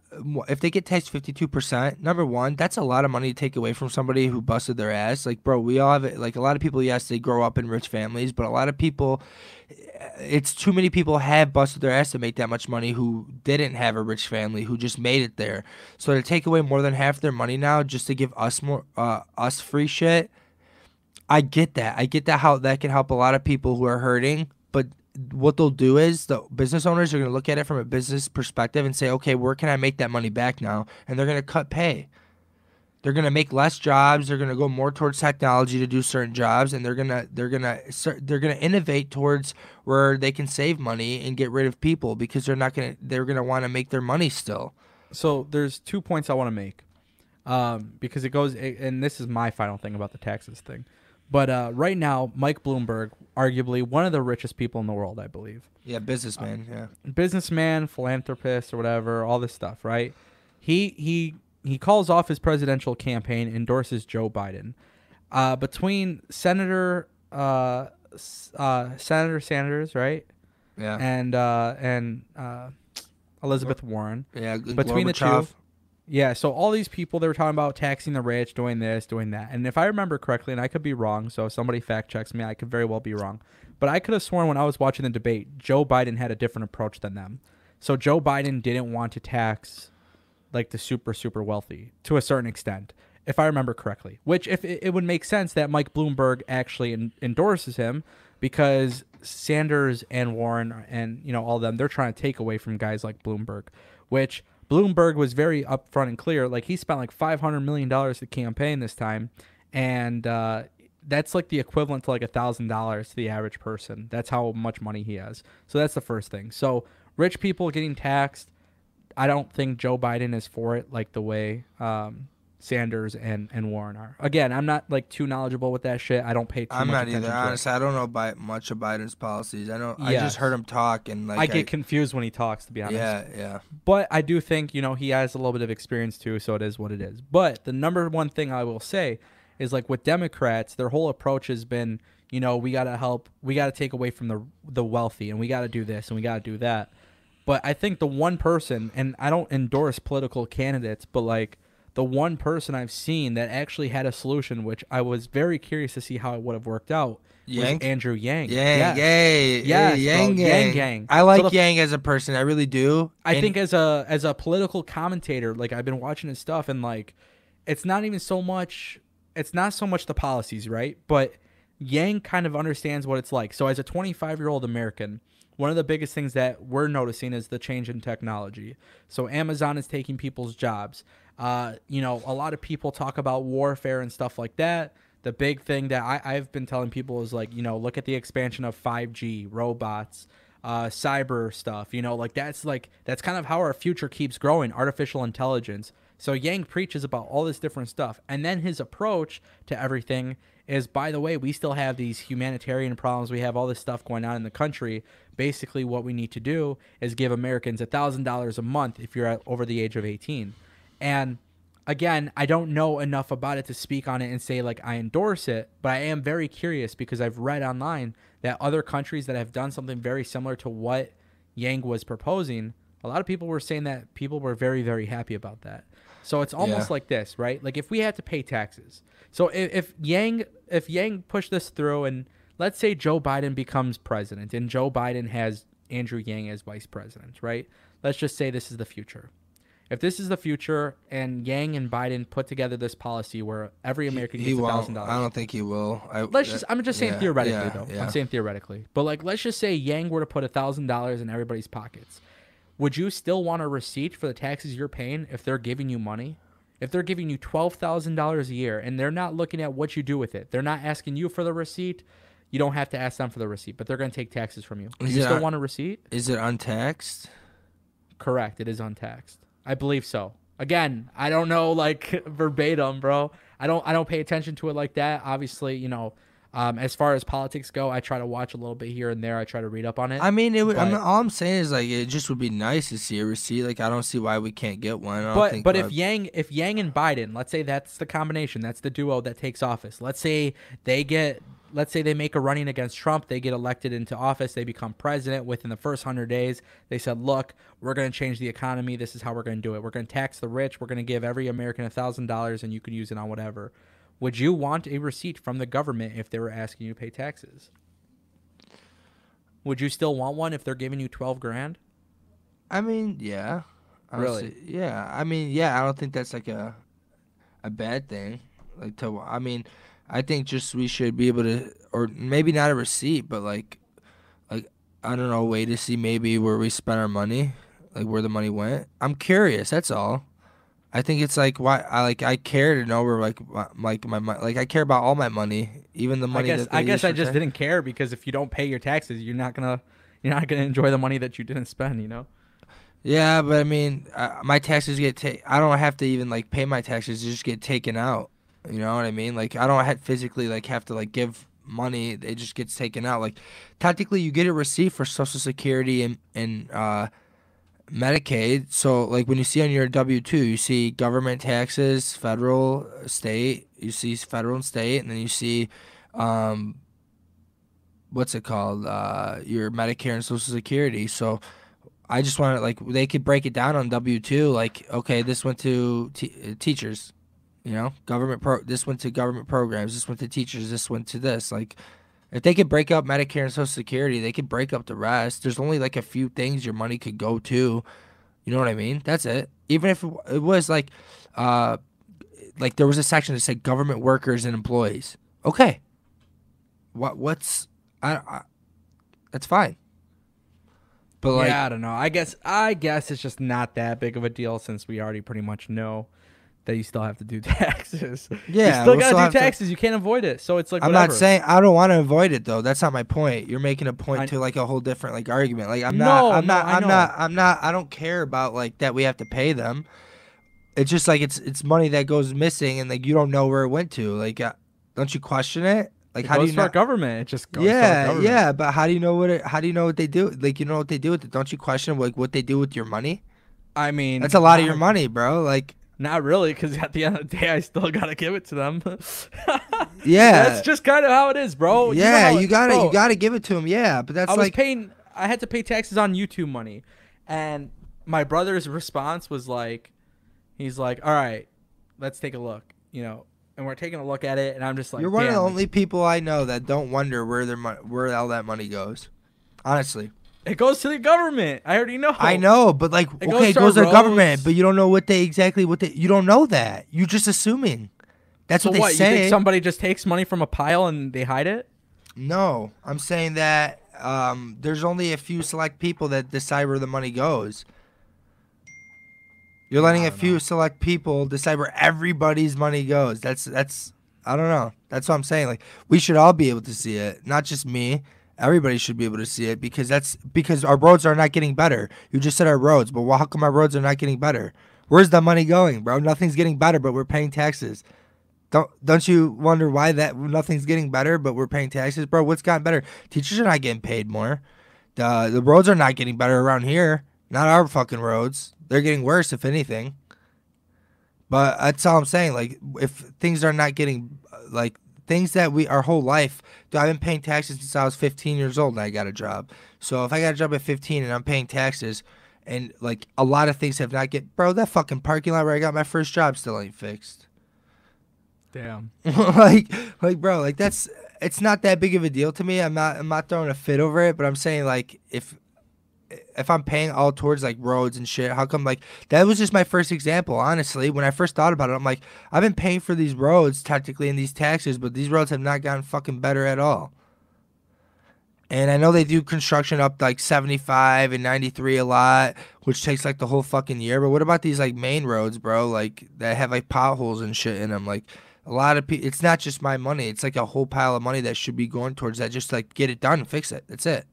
If they get taxed fifty two percent, number one, that's a lot of money to take away from somebody who busted their ass. Like, bro, we all have it. Like a lot of people, yes, they grow up in rich families, but a lot of people, it's too many people have busted their ass to make that much money who didn't have a rich family who just made it there. So to take away more than half their money now just to give us more, uh, us free shit. I get that. I get that how that can help a lot of people who are hurting, but what they'll do is the business owners are going to look at it from a business perspective and say, "Okay, where can I make that money back now?" And they're going to cut pay. They're going to make less jobs, they're going to go more towards technology to do certain jobs and they're going to they're going to they're going to innovate towards where they can save money and get rid of people because they're not going to they're going to want to make their money still. so there's two points I want to make, um, because it goes, and this is my final thing about the taxes thing. But uh, right now, Mike Bloomberg, arguably one of the richest people in the world, I believe, Yeah, businessman, yeah. businessman, philanthropist, or whatever, all this stuff, right? He he he calls off his presidential campaign, endorses Joe Biden. Uh, between Senator uh, uh, Senator Sanders, right, Yeah. and uh, and uh, Elizabeth Warren, yeah, between the two, yeah. So all these people they were talking about taxing the rich, doing this, doing that, and if I remember correctly, and I could be wrong, so if somebody fact checks me, I could very well be wrong. But I could have sworn when I was watching the debate, Joe Biden had a different approach than them. So Joe Biden didn't want to tax like the super super wealthy to a certain extent, if I remember correctly. Which if it, it would make sense that Mike Bloomberg actually en- endorses him because Sanders and Warren and you know all them they're trying to take away from guys like Bloomberg, which Bloomberg was very upfront and clear. Like he spent like five hundred million dollars to campaign this time, and uh, that's like the equivalent to like a thousand dollars to the average person. That's how much money he has. So that's the first thing. So rich people getting taxed. I don't think Joe Biden is for it like the way um, Sanders and, and Warren are. Again, I'm not like too knowledgeable with that shit. I don't pay too I'm much not attention either. Honestly, I don't know by much of Biden's policies. I. I Yes. just heard him talk and like I get confused when he talks, to be honest. yeah, yeah. But I do think, you know, he has a little bit of experience too, so it is what it is. But the number one thing I will say is like with Democrats, their whole approach has been, you know, we got to help, we got to take away from the the wealthy and we got to do this and we got to do that. But I think the one person and I don't endorse political candidates, but like the one person I've seen that actually had a solution which I was very curious to see how it would have worked out Yang? was Andrew Yang. Yang, Yes. yay, Yes, bro, Yang, Yang Yang. I like So the- Yang as a person. I really do. I And think as a as a political commentator, like I've been watching his stuff and like it's not even so much it's not so much the policies, right? But Yang kind of understands what it's like. So as a 25-year-old American, one of the biggest things that we're noticing is the change in technology. So Amazon is taking people's jobs. Uh, you know, a lot of people talk about warfare and stuff like that. The big thing that I, I've been telling people is like, you know, look at the expansion of 5G, robots, uh, cyber stuff. You know, like that's like that's kind of how our future keeps growing. Artificial intelligence. So Yang preaches about all this different stuff, and then his approach to everything is, by the way, we still have these humanitarian problems. We have all this stuff going on in the country. Basically, what we need to do is give Americans a thousand dollars a month if you're over the age of 18. And again, I don't know enough about it to speak on it and say like I endorse it, but I am very curious because I've read online that other countries that have done something very similar to what Yang was proposing, a lot of people were saying that people were very very happy about that. So it's almost Yeah. like this, right? Like if we had to pay taxes. So if, if Yang if Yang pushed this through and let's say Joe Biden becomes president and Joe Biden has Andrew Yang as vice president, right? Let's just say this is the future. If this is the future and Yang and Biden put together this policy where every American He gets a won't. I don't think he will. I, Let's just I'm just saying yeah, theoretically yeah, though. yeah. I'm saying theoretically. But like let's just say Yang were to put a thousand dollars in everybody's pockets. Would you still want a receipt for the taxes you're paying if they're giving you money? If they're giving you twelve thousand dollars a year and they're not looking at what you do with it, they're not asking you for the receipt. You don't have to ask them for the receipt, but they're going to take taxes from you. Do Is you it still want a receipt? Is it untaxed? Correct. It is untaxed. I believe so. Again, I don't know like verbatim, bro. I don't I don't pay attention to it like that. Obviously, you know, um, as far as politics go, I try to watch a little bit here and there. I try to read up on it. I mean, it would, But- all I'm saying is like it just would be nice to see a receipt. Like I don't see why we can't get one. I but think but if Yang if Yang and Biden, let's say that's the combination, that's the duo that takes office. Let's say they get let's say they make a running against Trump, they get elected into office, they become president within the first 100 days. They said, "Look, we're going to change the economy. This is how we're going to do it. We're going to tax the rich. We're going to give every American $1,000 and you could use it on whatever." Would you want a receipt from the government if they were asking you to pay taxes? Would you still want one if they're giving you 12 grand? I mean, yeah. I Really? yeah. I mean, yeah. I don't think that's like a a bad thing. Like to, I mean, I think just we should be able to, or maybe not a receipt, but like, like I don't know, a way to see maybe where we spent our money, like where the money went. I'm curious. That's all. I think it's like why I like I care to know where like my, like my mon- like I care about all my money, even the money. I guess I guess I just didn't care because if you don't pay your taxes, you're not gonna you're not gonna enjoy the money that you didn't spend. You know. Yeah, but I mean, uh, my taxes get ta- I don't have to even like pay my taxes; they just get taken out. You know what I mean? Like I don't have physically like have to like give money; it just gets taken out. Like technically, you get a receipt for Social Security and and uh, Medicaid. So like when you see on your W two, you see government taxes, federal, uh, state. You see federal and state, and then you see. Um, What's it called? Uh, your Medicare and Social Security. So, I just want to like they could break it down on W two. Like, okay, this went to t- uh, teachers, you know, government pro. This went to government programs. This went to teachers. This went to this. Like, if they could break up Medicare and Social Security, they could break up the rest. There's only like a few things your money could go to. You know what I mean? That's it. Even if it was like, uh, like there was a section that said government workers and employees. Okay. What what's I, I that's fine. But like yeah, I don't know. I guess I guess it's just not that big of a deal since we already pretty much know that you still have to do taxes. Yeah, you still we'll gotta still do have to- taxes. You can't avoid it. So it's like I'm whatever. not saying I don't want to avoid it though. That's not my point. You're making a point I- to like a whole different like argument. Like I'm No, not I'm no, not I I'm not I'm not I don't care about like that we have to pay them. It's just like it's it's money that goes missing and like you don't know where it went to. Like uh, don't you question it? Like it how do you to our government. It just goes Yeah, yeah, but how do you know what it how do you know what they do? Like you know what they do with it? Don't you question like what they do with your money? I mean, That's a lot of your money, bro. Like Not really, because at the end of the day, I still gotta give it to them. Yeah. that's just kind of how it is, bro. know yeah, how you gotta bro, you gotta give it to them. Yeah, but that's I was like paying. I had to pay taxes on YouTube money, and my brother's response was like, he's like, "All right, let's take a look," you know, and we're taking a look at it, and I'm just like, You're one of the only people I know that don't wonder where their mon- where all that money goes. Honestly, It goes to the government. I already know. I know, but like, It okay, it goes to goes to the government, but you don't know what they exactly what they. You don't know that. You're just assuming. That's So what they what? You say. think somebody just takes money from a pile and they hide it? no, I'm saying that um, there's only a few select people that decide where the money goes. You're letting a few know. select people decide where everybody's money goes. That's that's I don't know. That's what I'm saying. Like we should all be able to see it, not just me. Everybody should be able to see it because that's because our roads are not getting better. You just said our roads, but how come our roads are not getting better? Where's the money going, bro? Nothing's getting better, but we're paying taxes. Don't don't you wonder why that nothing's getting better, but we're paying taxes, bro? What's gotten better? Teachers are not getting paid more. The the roads are not getting better around here. Not our fucking roads. They're getting worse, if anything. But that's all I'm saying. Like, if things are not getting, like, things that we, our whole life, dude, I've been paying taxes since I was 15 years old and I got a job. So if I got a job at 15 and I'm paying taxes, and, like, a lot of things have not get, bro, that fucking parking lot where I got my first job still ain't fixed. Damn. like, like, bro, like, that's, it's not that big of a deal to me. I'm not, I'm not throwing a fit over it, but I'm saying, like, if, if I'm paying all towards like roads and shit, how come like that was just my first example, honestly. When I first thought about it, I'm like, I've been paying for these roads technically and these taxes, but these roads have not gotten fucking better at all. And I know they do construction up like 75 and 93 a lot, which takes like the whole fucking year. But what about these like main roads, bro? Like that have like potholes and shit in them. Like a lot of people, it's not just my money. It's like a whole pile of money that should be going towards that. Just like get it done, fix it. That's it.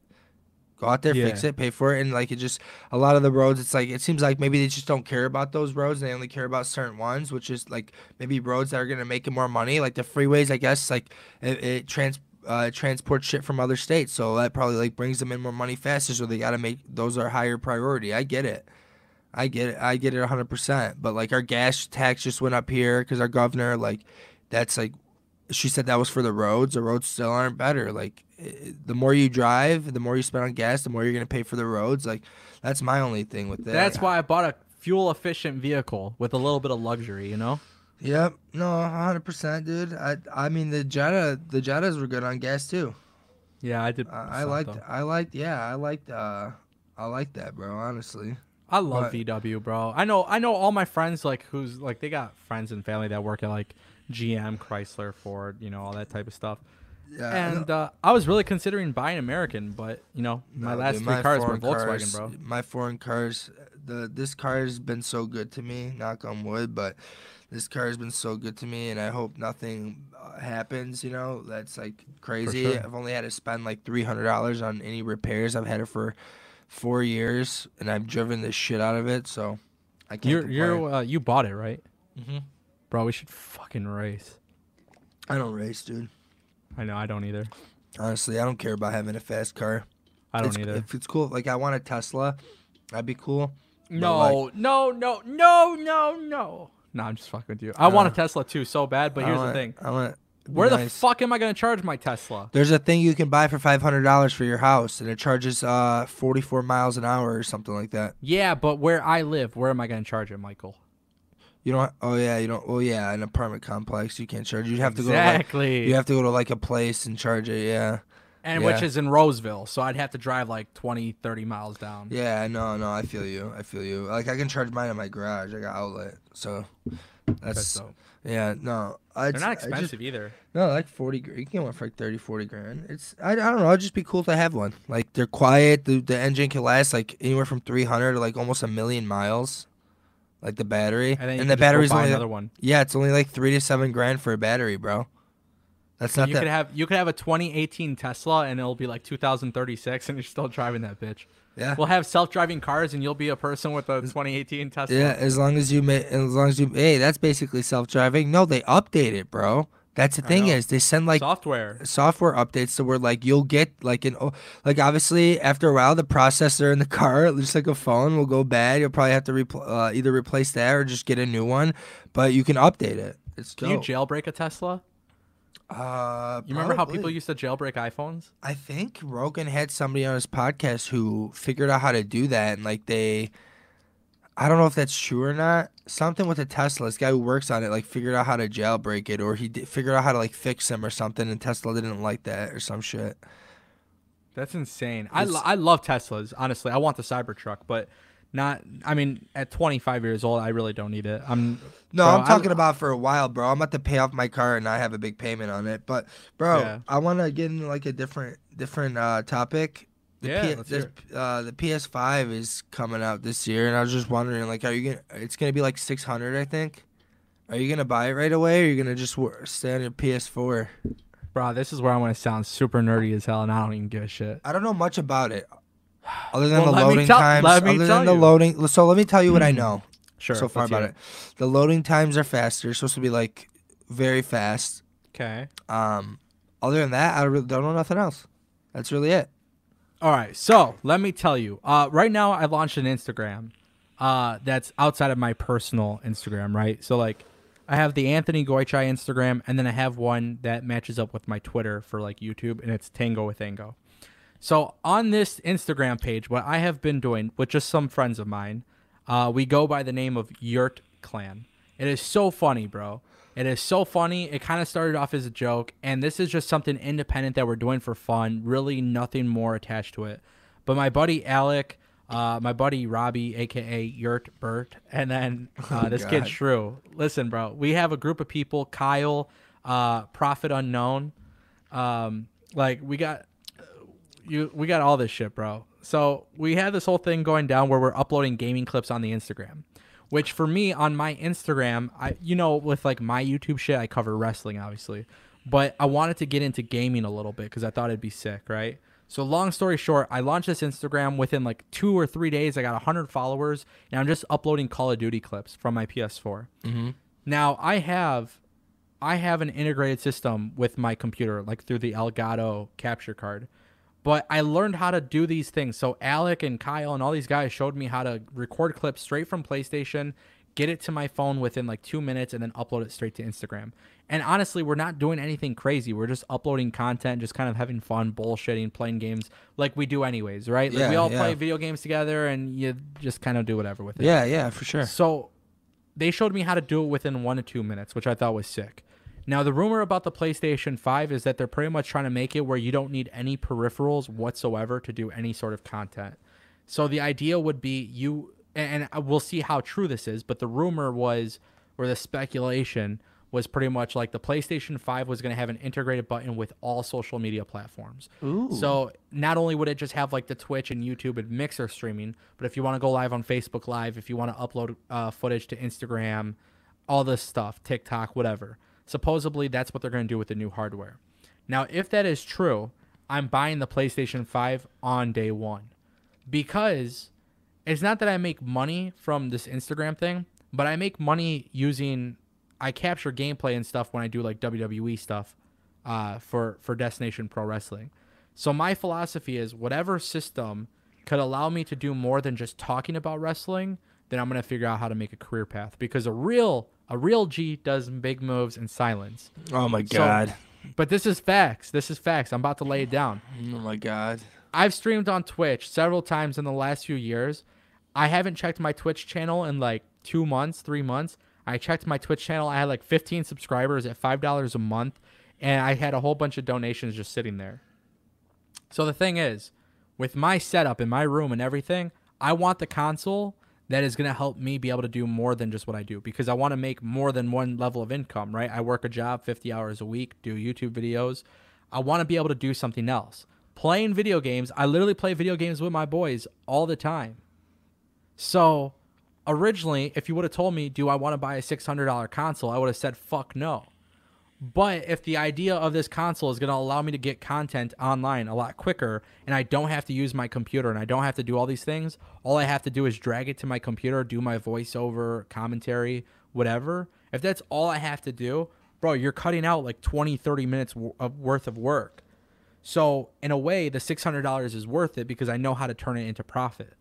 Go out there, fix it, pay for it, and like it just a lot of the roads. It's like it seems like maybe they just don't care about those roads. They only care about certain ones, which is like maybe roads that are gonna make it more money. Like the freeways, I guess, like it, it trans uh, transports shit from other states, so that probably like brings them in more money faster. So they gotta make those are higher priority. I get it. I get it. I get it 100%. But like our gas tax just went up here because our governor, like, that's like, she said that was for the roads. The roads still aren't better. Like, the more you drive, the more you spend on gas, the more you're gonna pay for the roads. Like, that's my only thing with that. That's why I bought a fuel efficient vehicle with a little bit of luxury, you know? Yep. No, 100%, dude. I I mean the Jetta, the Jettas were good on gas too. Yeah, I did. I, I liked, though. I liked, yeah, I liked, uh, I liked that, bro. Honestly. I love but- VW, bro. I know I know all my friends like who's like they got friends and family that work at like GM, Chrysler, Ford, you know, all that type of stuff. Yeah. And uh, I was really considering buying American, but you know, my No, last dude, three my cars were Volkswagen, cars- bro. My foreign cars, the this car has been so good to me. Knock on wood, but this car has been so good to me, and I hope nothing uh, happens. You know, that's like crazy. sure. I've only had to spend like three hundred dollars on any repairs. I've had it for four years, and I've driven the shit out of it. So I can't. You're complain. you're uh, you bought it, right? Mhm. Bro, we should fucking race. I don't race, dude. I know I don't either. Honestly, I don't care about having a fast car. I don't It's- either. If it's cool, like I want a Tesla, that'd be cool. but, No, like- no, no, no, no, no. No, I'm just fucking with you. I want a Uh, Tesla too so bad, but I here's want- the thing. I want. Where the fuck am I gonna charge my Tesla? There's a thing you can buy for five hundred dollars for your house, and it charges uh forty four miles an hour or something like that. Yeah, but where I live, where am I gonna charge it, Michael? You don't. Oh yeah, you don't. Oh yeah, an apartment complex you can't charge. You have to go. To like, exactly. you have to go to like a place and charge it. Yeah. and which is in Roseville, so I'd have to drive like 20, 30 miles down. Yeah. No. No. I feel you. I feel you. Like I can charge mine in my garage. I got outlet. So That's that's. yeah. No. I, They're not I just- expensive either. No, like 40 gr- You can get one for like 30, 40 grand. It's, I, I don't know. It'd just be cool to have one. Like, they're quiet. The, the engine can last like anywhere from 300 to like almost a million miles. Like the battery. And And, the battery's only, another one. yeah, it's only like three to seven grand for a battery, bro. That's So not you that. could have you could have a 2018 Tesla and it'll be like 2036 and you're still driving that bitch. yeah. We'll have self-driving cars and you'll be a person with a 2018 Tesla. Yeah, as long as you make, as long as you, hey, that's basically self-driving. No, they update it, bro. That's the thing is they send like Software. software updates to where like you'll get like an like obviously after a while the processor in the car just like a phone will go bad you'll probably have to repl- uh, either replace that or just get a new one but you can update it it's Can you jailbreak a Tesla? uh You remember how people used to jailbreak iPhones? I think Rogan had somebody on his podcast who figured out how to do that and like they I don't know if that's true or not. Something with a Tesla, this guy who works on it like figured out how to jailbreak it or he d- figured out how to like fix him or something and Tesla didn't like that or some shit. That's insane. I, lo- I love Teslas. Honestly, I want the Cybertruck, but not. I mean, at 25 years old, I really don't need it. I'm No, Bro, I'm I- talking about for a while, bro. I'm about to pay off my car and I have a big payment on it. But, bro, Yeah. I want to get into like a different different uh, topic. The Yeah, P- this, uh, the PS5 is coming out this year, and I was just wondering, like, are you gonna? It's gonna be like 600, I think. Are you gonna buy it right away, or are you gonna just stay on your PS4? bro. This is where I'm gonna sound super nerdy as hell, and I don't even give a shit. I don't know much about it, other than Well, the loading tell- times. other than the you. loading, so let me tell you what I know. Sure. so far about hear it. The loading times are faster. It's supposed to be like very fast. Okay. Um, other than that, I really don't know nothing else. That's really it. All right, so let me tell you. Uh, right now, I launched an Instagram uh, that's outside of my personal Instagram, right? So, like, I have the Anthony Goichai Instagram, and then I have one that matches up with my Twitter for like YouTube, and it's Tango with Ango. So, on this Instagram page, what I have been doing with just some friends of mine, uh, we go by the name of Yurt Clan. It is so funny, bro. It is so funny. It kind of started off as a joke, and this is just something independent that we're doing for fun. Really, nothing more attached to it. But my buddy Alec, uh, my buddy Robbie, aka Yurt Burt, and then uh, Oh, this kid Shrew. Listen, bro, we have a group of people. Kyle, uh, Prophet Unknown, um, like we got you we got all this shit, bro. So we had this whole thing going down where we're uploading gaming clips on the Instagram. Which for me on my Instagram, I you know, with like my YouTube shit, I cover wrestling obviously. But I wanted to get into gaming a little bit because I thought it'd be sick, right? So long story short, I launched this Instagram within like two or three days. I got hundred followers, and I'm just uploading Call of Duty clips from my PS4. Mm-hmm. Now I have I have an integrated system with my computer, like through the Elgato capture card. But I learned how to do these things. So Alec and Kyle and all these guys showed me how to record clips straight from PlayStation, get it to my phone within like two minutes, and then upload it straight to Instagram. And honestly, we're not doing anything crazy. We're just uploading content, just kind of having fun, bullshitting, playing games like we do anyways, right? Like we all yeah. play video games together, and you just kind of do whatever with it. Yeah, yeah, for sure. So they showed me how to do it within one to two minutes, which I thought was sick. Now the rumor about the PlayStation 5 is that they're pretty much trying to make it where you don't need any peripherals whatsoever to do any sort of content. So the idea would be you and we'll see how true this is, but the rumor was or the speculation was pretty much like the PlayStation 5 was going to have an integrated button with all social media platforms. Ooh. So not only would it just have like the Twitch and YouTube and Mixer streaming, but if you want to go live on Facebook Live, if you want to upload uh, footage to Instagram, all this stuff, TikTok, whatever. Supposedly that's what they're going to do with the new hardware. Now, if that is true, I'm buying the PlayStation 5 on day one because it's not that I make money from this Instagram thing, but I make money using I capture gameplay and stuff when I do like WWE stuff uh, for for Destination Pro Wrestling. So my philosophy is whatever system could allow me to do more than just talking about wrestling, then I'm gonna figure out how to make a career path because a real a real G does big moves in silence. Oh my So- god. But this is facts. This is facts. I'm about to lay it down. oh my god. I've streamed on Twitch several times in the last few years. I haven't checked my Twitch channel in like two months, three months. I checked my Twitch channel. I had like 15 subscribers at $5 a month, and I had a whole bunch of donations just sitting there. So the thing is, with my setup in my room and everything, I want the console that is going to help me be able to do more than just what I do because I want to make more than one level of income, right? I work a job 50 hours a week, do YouTube videos. I want to be able to do something else. Playing video games, I literally play video games with my boys all the time. So, originally, if you would have told me, do I want to buy a $600 console, I would have said, fuck no. But if the idea of this console is going to allow me to get content online a lot quicker and I don't have to use my computer and I don't have to do all these things, all I have to do is drag it to my computer, do my voiceover, commentary, whatever. If that's all I have to do, bro, you're cutting out like 20, 30 minutes of worth of work. So, in a way, the $600 is worth it because I know how to turn it into profit.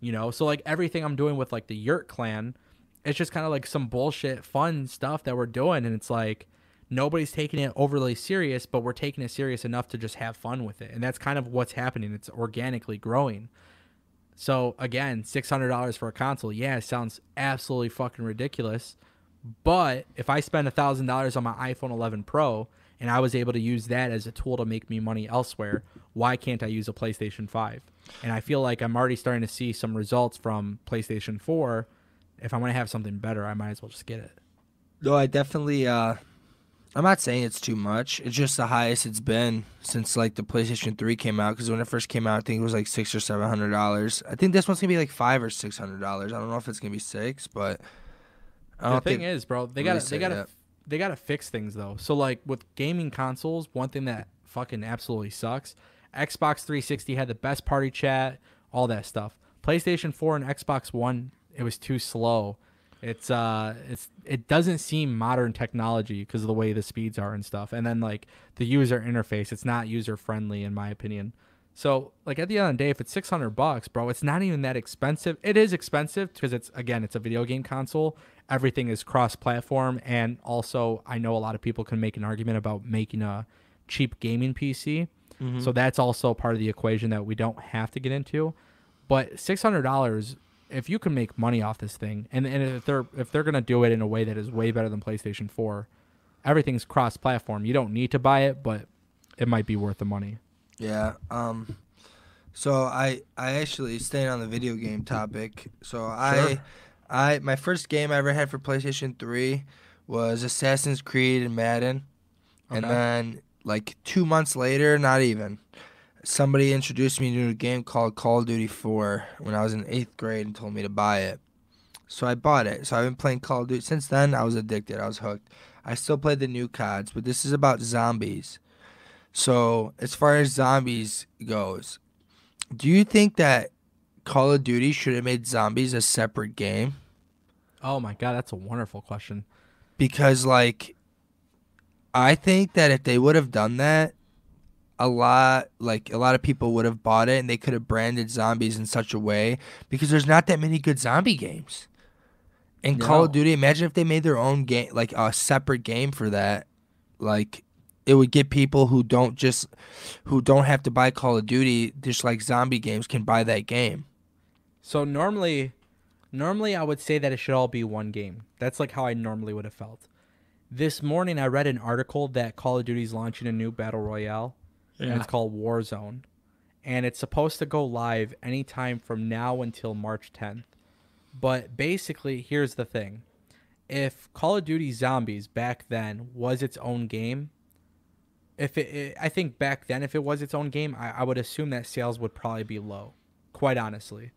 You know, so like everything I'm doing with like the Yurt clan, it's just kind of like some bullshit fun stuff that we're doing and it's like nobody's taking it overly serious, but we're taking it serious enough to just have fun with it. And that's kind of what's happening. It's organically growing. So again, six hundred dollars for a console, yeah, it sounds absolutely fucking ridiculous. But if I spend thousand dollars on my iPhone 11 Pro and I was able to use that as a tool to make me money elsewhere. Why can't I use a PlayStation 5? And I feel like I'm already starting to see some results from PlayStation 4. If I'm going to have something better, I might as well just get it. No, I definitely. uh I'm not saying it's too much. It's just the highest it's been since like the PlayStation 3 came out. Because when it first came out, I think it was like six or seven hundred dollars. I think this one's gonna be like five or six hundred dollars. I don't know if it's gonna be six, but I The don't know. The thing is, bro, they really got to they got to that. they got to fix things though. So like with gaming consoles, one thing that fucking absolutely sucks, Xbox 360 had the best party chat, all that stuff. PlayStation 4 and Xbox 1, it was too slow. It's uh it's it doesn't seem modern technology because of the way the speeds are and stuff. And then like the user interface, it's not user friendly in my opinion. So like at the end of the day, if it's six hundred bucks, bro, it's not even that expensive. It is expensive because it's again, it's a video game console. Everything is cross-platform, and also I know a lot of people can make an argument about making a cheap gaming PC. Mm-hmm. So that's also part of the equation that we don't have to get into. But six hundred dollars, if you can make money off this thing, and, and if they're if they're gonna do it in a way that is way better than PlayStation Four, everything's cross-platform. You don't need to buy it, but it might be worth the money. Yeah. Um. So I I actually staying on the video game topic. So I Sure. I my first game I ever had for PlayStation Three was Assassin's Creed and Madden, and then like two months later, not even, somebody introduced me to a game called Call of Duty Four when I was in eighth grade and told me to buy it. So I bought it. So I've been playing Call of Duty since then. I was addicted. I was hooked. I still play the new CODs, but this is about zombies. So, as far as zombies goes, do you think that Call of Duty should have made zombies a separate game? Oh my god, that's a wonderful question. Because, like, I think that if they would have done that, a lot, like, a lot of people would have bought it and they could have branded zombies in such a way because there's not that many good zombie games. In Call of Duty, imagine if they made their own game, like a separate game for that. Like, it would get people who don't just who don't have to buy Call of Duty, just like zombie games, can buy that game. So normally, normally I would say that it should all be one game. That's like how I normally would have felt. This morning I read an article that Call of Duty is launching a new battle royale, and it's called Warzone, and it's supposed to go live anytime from now until March 10th. But basically, here's the thing: if Call of Duty Zombies back then was its own game, if it, it I think back then if it was its own game, I, I would assume that sales would probably be low, quite honestly.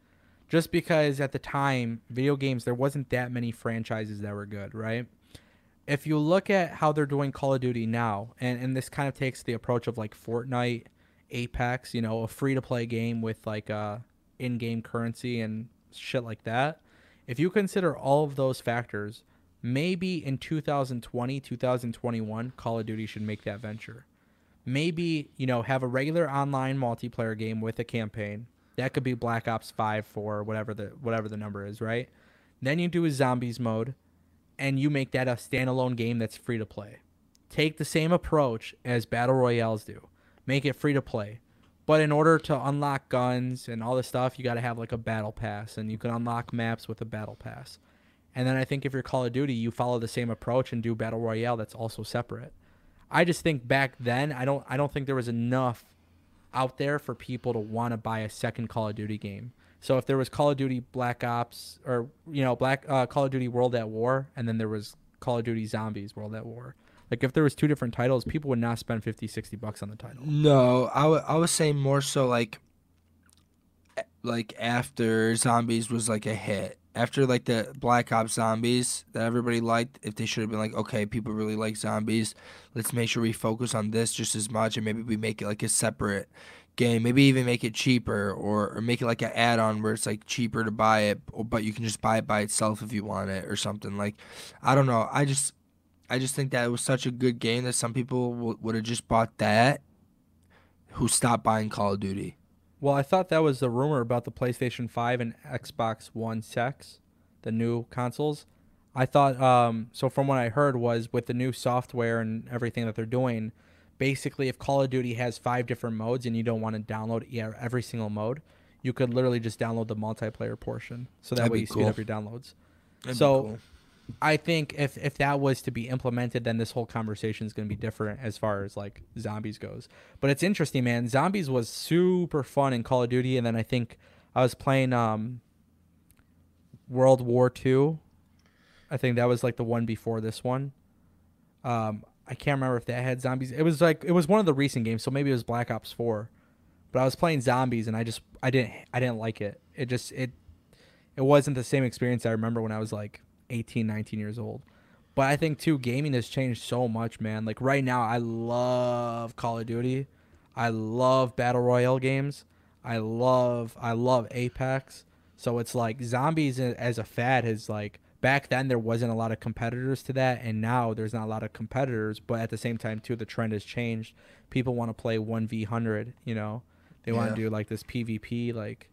Just because at the time video games there wasn't that many franchises that were good right if you look at how they're doing call of duty now and, and this kind of takes the approach of like fortnite apex you know a free to play game with like uh in-game currency and shit like that if you consider all of those factors maybe in 2020 2021 call of duty should make that venture. Maybe you know have a regular online multiplayer game with a campaign. That could be black ops 5 4 whatever the whatever the number is right? Then you do a zombies mode and you make that a standalone game that's free to play. Take the same approach as battle royales do. Make it free to play. But in order to unlock guns and all this stuff you got to have like a battle pass and you can unlock maps with a battle pass. And then i think if you're call of duty you follow the same approach and do battle royale that's also separate. I just think back then I don't I don't think there was enough out there for people to want to buy a second Call of Duty game. So if there was Call of Duty Black Ops or you know Black uh, Call of Duty World at War and then there was Call of Duty Zombies World at War. Like if there was two different titles, people would not spend 50 60 bucks on the title. No, I wa- I was saying more so like like after zombies was like a hit. After like the Black Ops zombies that everybody liked, if they should have been like, okay, people really like zombies, let's make sure we focus on this just as much, and maybe we make it like a separate game. Maybe even make it cheaper, or, or make it like an add-on where it's like cheaper to buy it, but you can just buy it by itself if you want it, or something like. I don't know. I just I just think that it was such a good game that some people w- would have just bought that who stopped buying Call of Duty. Well, I thought that was the rumor about the PlayStation 5 and Xbox One Sex, the new consoles. I thought um so from what I heard was with the new software and everything that they're doing, basically if Call of Duty has five different modes and you don't want to download every single mode, you could literally just download the multiplayer portion. So that That'd way you speed up your downloads. That'd So- cool. I think if if that was to be implemented, then this whole conversation is going to be different as far as like zombies goes. But it's interesting, man. Zombies was super fun in Call of Duty, and then I think I was playing um World War Two. I think that was like the one before this one. Um, I can't remember if that had zombies. It was like it was one of the recent games, so maybe it was Black Ops Four. But I was playing zombies, and I just I didn't I didn't like it. It just it it wasn't the same experience I remember when I was like 18, 19 years old. But I think too, gaming has changed so much, man. Like right now, I love Call of Duty. I love battle royale games. I love I love Apex. So it's like zombies as a fad has like back then there wasn't a lot of competitors to that and now there's not a lot of competitors but at the same time too the trend has changed people want to play 1v100 you know they want to do like this pvp like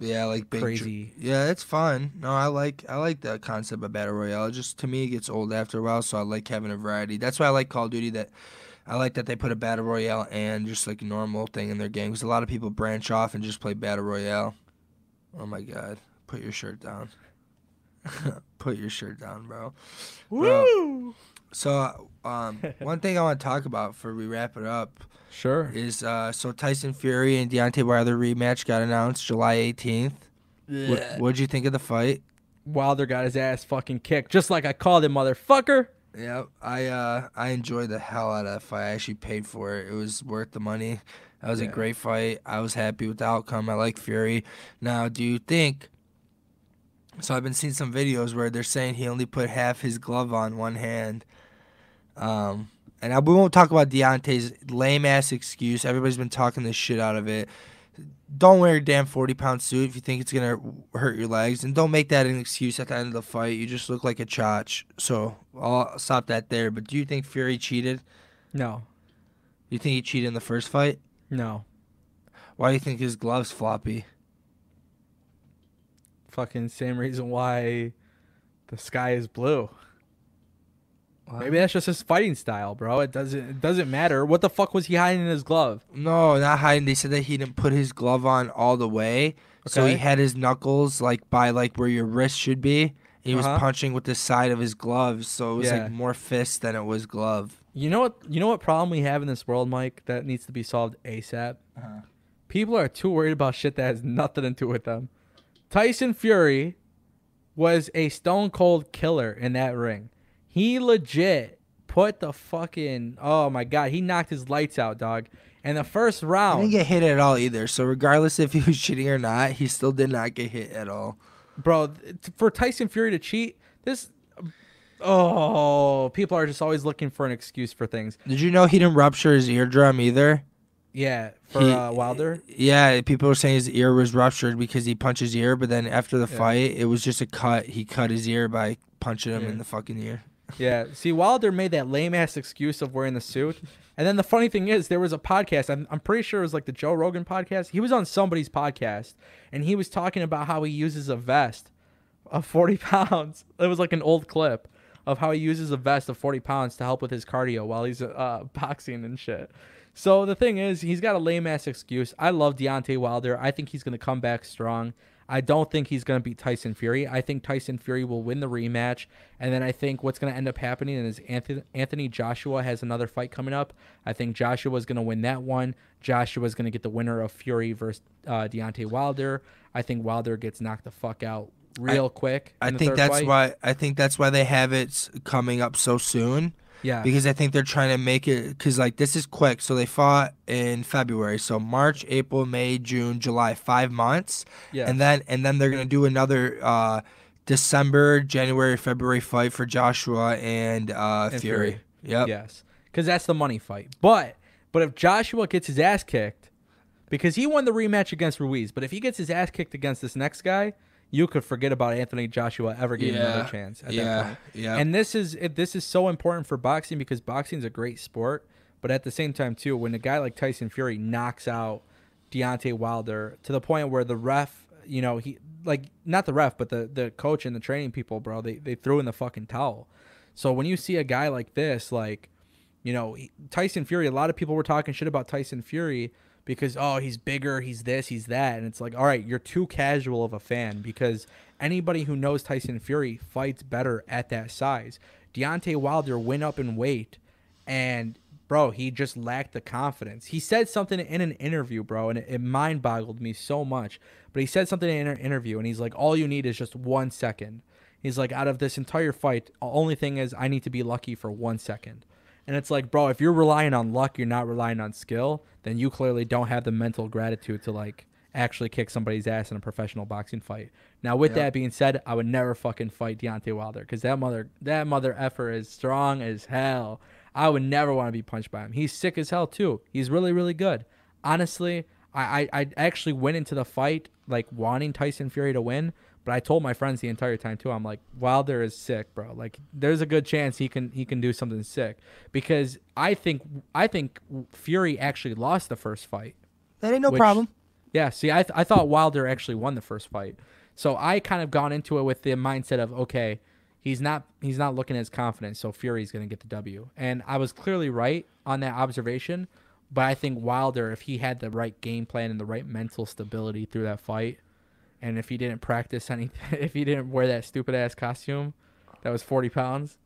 Yeah, like Crazy. yeah, it's fun. No, I like I like the concept of battle royale. It just to me it gets old after a while, so I like having a variety. That's why I like Call of Duty. That I like that they put a battle royale and just like normal thing in their game. Because a lot of people branch off and just play battle royale. Oh my god, put your shirt down. put your shirt down, bro. Bro. So, um, one thing I want to talk about before we wrap it up sure is uh, so Tyson Fury and Deontay Wilder rematch got announced July 18th. What what'd you think of the fight? wilder got his ass fucking kicked just like i called him motherfucker Yeah, I uh, I enjoyed the hell out of that fight. I actually paid for it. It was worth the money. That was a great fight. I was happy with the outcome. I like Fury. Now, do you think? So I've been seeing some videos where they're saying he only put half his glove on one hand. Um, and I, we won't talk about Deontay's lame ass excuse. Everybody's been talking the shit out of it. Don't wear a damn forty pound suit if you think it's gonna hurt your legs, and don't make that an excuse at the end of the fight. You just look like a chotch. So I'll stop that there. But do you think Fury cheated? no You think he cheated in the first fight? no Why do you think his gloves floppy? Fucking same reason why the sky is blue maybe that's just his fighting style bro it doesn't it doesn't matter what the fuck was he hiding in his glove No, not hiding. They said that he didn't put his glove on all the way, so he had his knuckles like by like where your wrist should be. He was Uh-huh. punching with the side of his gloves, so it was Yeah. like more fist than it was glove. You know what? You know what problem we have in this world, Mike, that needs to be solved ASAP. Uh-huh. People are too worried about shit that has nothing to do with them. Tyson Fury was a stone cold killer in that ring. He legit put the fucking oh my god, he knocked his lights out, dog. And the first round, He didn't get hit at all either. So regardless if he was cheating or not, he still did not get hit at all. bro, for Tyson Fury to cheat, this oh, people are just always looking for an excuse for things. Did you know he didn't rupture his eardrum either? Yeah, for He- uh, Wilder. Yeah, people were saying his ear was ruptured because he punched his ear, but then after the Yeah. fight, it was just a cut. He cut his ear by punching him Yeah. in the fucking ear. Yeah. See, Wilder made that lame ass excuse of wearing the suit. And then the funny thing is, there was a podcast. I'm, I'm pretty sure it was like the Joe Rogan podcast. He was on somebody's podcast and he was talking about how he uses a vest of 40 pounds. It was like an old clip of how he uses a vest of 40 pounds to help with his cardio while he's uh, boxing and shit. So the thing is, he's got a lame ass excuse. I love Deontay Wilder. I think he's going to come back strong. I don't think he's going to beat Tyson Fury. I think Tyson Fury will win the rematch. And then I think what's going to end up happening is Anthony, Anthony Joshua has another fight coming up. I think Joshua is going to win that one. Joshua is going to get the winner of Fury versus uh, Deontay Wilder. I think Wilder gets knocked the fuck out real quick. I the think that's fight. why I think that's why they have it coming up so soon Yeah. because I think they're trying to make it cuz like this is quick. So they fought in February. So March, April, May, June, July, 5 months. yeah. And then and then they're going to do another uh December, January, February fight for Joshua and uh And Fury. Fury. Yep. Yes, because that's the money fight. But but if Joshua gets his ass kicked, because he won the rematch against Ruiz, but if he gets his ass kicked against this next guy, you could forget about Anthony Joshua ever getting Yeah. another chance. At that Yeah. point. Yeah. And this is it, this is so important for boxing because boxing is a great sport. But at the same time, too, when a guy like Tyson Fury knocks out Deontay Wilder to the point where the ref, you know, he like not the ref, but the the coach and the training people, bro, they they threw in the fucking towel. So when you see a guy like this, like, you know, Tyson Fury, a lot of people were talking shit about Tyson Fury because oh he's bigger, he's this, he's that, and it's like all right, you're too casual of a fan because anybody who knows Tyson Fury fights better at that size. Deontay Wilder went up in weight, and bro, he just lacked the confidence. He said something in an interview, bro, and it, it mind boggled me so much. But he said something in an interview, and he's like, all you need is just one second. He's like, out of this entire fight, only thing is I need to be lucky for one second. And it's like, bro, if you're relying on luck, you're not relying on skill, then you clearly don't have the mental gratitude to like actually kick somebody's ass in a professional boxing fight. Now, with Yeah. that being said, I would never fucking fight Deontay Wilder because that mother that mother effer is strong as hell. I would never want to be punched by him. He's sick as hell too. He's really really good. Honestly, I, I I actually went into the fight like wanting Tyson Fury to win, but I told my friends the entire time too. I'm like Wilder is sick, bro. Like there's a good chance he can he can do something sick because I think I think Fury actually lost the first fight. That ain't no Which- problem. Yeah, see, I, th- I thought Wilder actually won the first fight, so I kind of gone into it with the mindset of okay, he's not he's not looking as confident, so Fury's gonna get the W, and I was clearly right on that observation. But I think Wilder, if he had the right game plan and the right mental stability through that fight, and if he didn't practice anything, if he didn't wear that stupid ass costume that was forty pounds,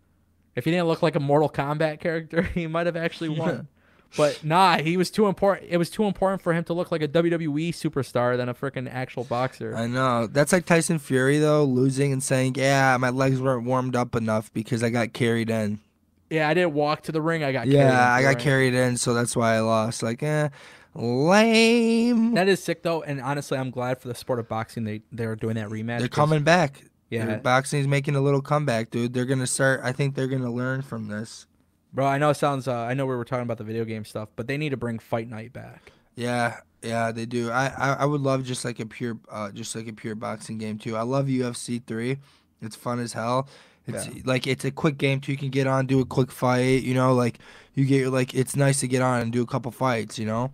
if he didn't look like a Mortal Kombat character, he might have actually won. But nah, he was too important. It was too important for him to look like a WWE superstar than a freaking actual boxer. I know. That's like Tyson Fury though, losing and saying, "Yeah, my legs weren't warmed up enough because I got carried in." Yeah, I didn't walk to the ring. I got carried Yeah, I got ring. carried in, so that's why I lost. Like, eh, lame. That is sick though, and honestly, I'm glad for the sport of boxing they they're doing that rematch. They're coming back. Yeah. Yeah, boxing's making a little comeback, dude. They're gonna start. I think they're gonna learn from this. bro. I know it sounds. Uh, I know we were talking about the video game stuff, but they need to bring Fight Night back. Yeah, yeah, they do. I, I, I would love just like a pure, uh, just like a pure boxing game too. I love UFC three. It's fun as hell. It's Yeah. like it's a quick game too. You can get on, do a quick fight. You know, like you get like it's nice to get on and do a couple fights. You know,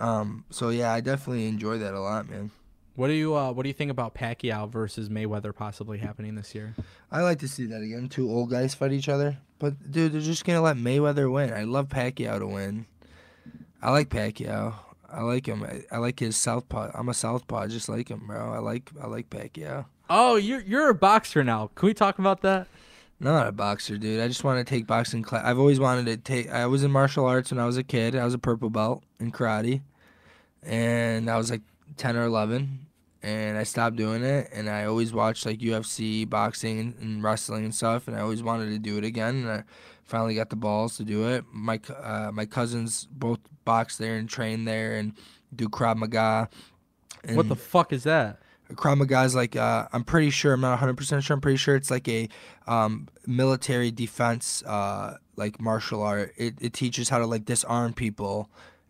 um. So yeah, I definitely enjoy that a lot, man. What do you uh, What do you think about Pacquiao versus Mayweather possibly happening this year? I like to see that again. Two old guys fight each other, but dude, they're just gonna let Mayweather win. I love Pacquiao to win. I like Pacquiao. I like him. I, I like his southpaw. I'm a southpaw, I just like him, bro. I like I like Pacquiao. Oh, you're you're a boxer now. Can we talk about that? I'm not a boxer, dude. I just want to take boxing class. I've always wanted to take. I was in martial arts when I was a kid. I was a purple belt in karate, and I was like ten or eleven, and I stopped doing it. And I always watched like UFC, boxing, and, and wrestling and stuff. And I always wanted to do it again. And I finally got the balls to do it. My uh, my cousins both box there and train there and do Krav Maga. And what the fuck is that? Krav is like uh, I'm pretty sure I'm not 100 percent sure I'm pretty sure it's like a um, military defense uh, like martial art. It, it teaches how to like disarm people,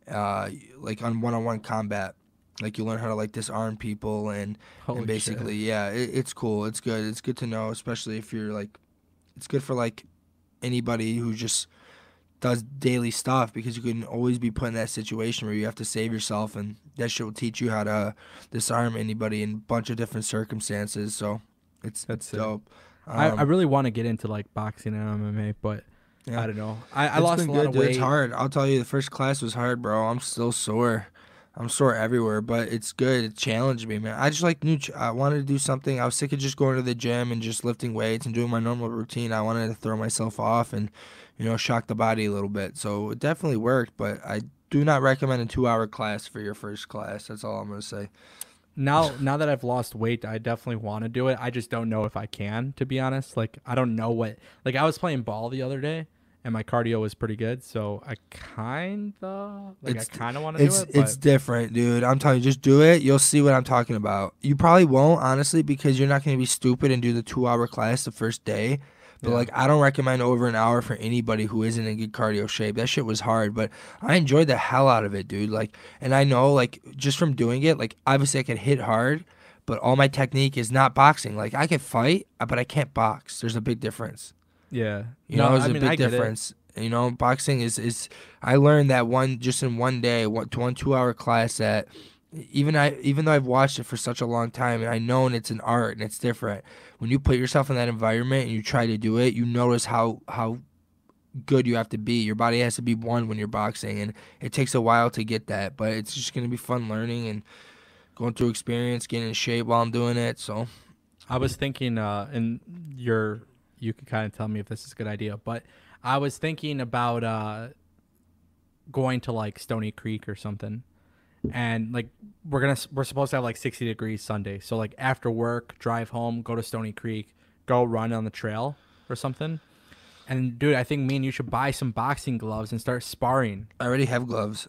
uh, like on one-on-one combat. Like you learn how to like disarm people and, Holy and shit. basically yeah, it, it's cool. It's good. It's good to know, especially if you're like, it's good for like anybody who just does daily stuff because you can always be put in that situation where you have to save yourself and that shit will teach you how to disarm anybody in a bunch of different circumstances. So it's That's dope. I, I Um, really want to get into like boxing and MMA, but Yeah. I don't know. I, I lost a lot good, of dude. weight. it's hard. I'll tell you the first class was hard bro. I'm still sore. I'm sore everywhere but it's good. It challenged me man. I just like new ch- i wanted to do something. I was sick of just going to the gym and just lifting weights and doing my normal routine. I wanted to throw myself off and you know shock the body a little bit so it definitely worked but i do not recommend a two hour class for your first class that's all i'm gonna say now now that I've lost weight, I definitely want to do it. I just don't know if I can, to be honest. Like I don't know what like I was playing ball the other day and my cardio was pretty good, so I kinda like It's- I kinda want to do It's it. it's but different, dude. I'm telling you, just do it. You'll see what I'm talking about. You probably won't, honestly, because you're not gonna be stupid and do the two hour class the first day. But Yeah. like, I don't recommend over an hour for anybody who isn't in good cardio shape. That shit was hard, but I enjoyed the hell out of it, dude. Like, and I know, like, just from doing it, like, obviously I could hit hard, but all my technique is not boxing. Like, I can fight, uh, but I can't box. There's a big difference. yeah. You no, know, there's I a mean, big get it. difference. You know, boxing is is. I learned that one just in one day, one one two hour class that even I even though I've watched it for such a long time and I know it's an art and it's different. When you put yourself in that environment and you try to do it, you notice how how good you have to be. Your body has to be one when you're boxing, and it takes a while to get that. But it's just gonna be fun learning and going through experience, getting in shape while I'm doing it. So I was thinking, uh, and you're you can kind of tell me if this is a good idea, but I was thinking about uh, going to like Stony Creek or something, and like we're gonna we're supposed to have like 60 degrees Sunday, so like after work, drive home, go to Stony Creek, go run on the trail or something. And dude, I think me and you should buy some boxing gloves and start sparring. I already have gloves.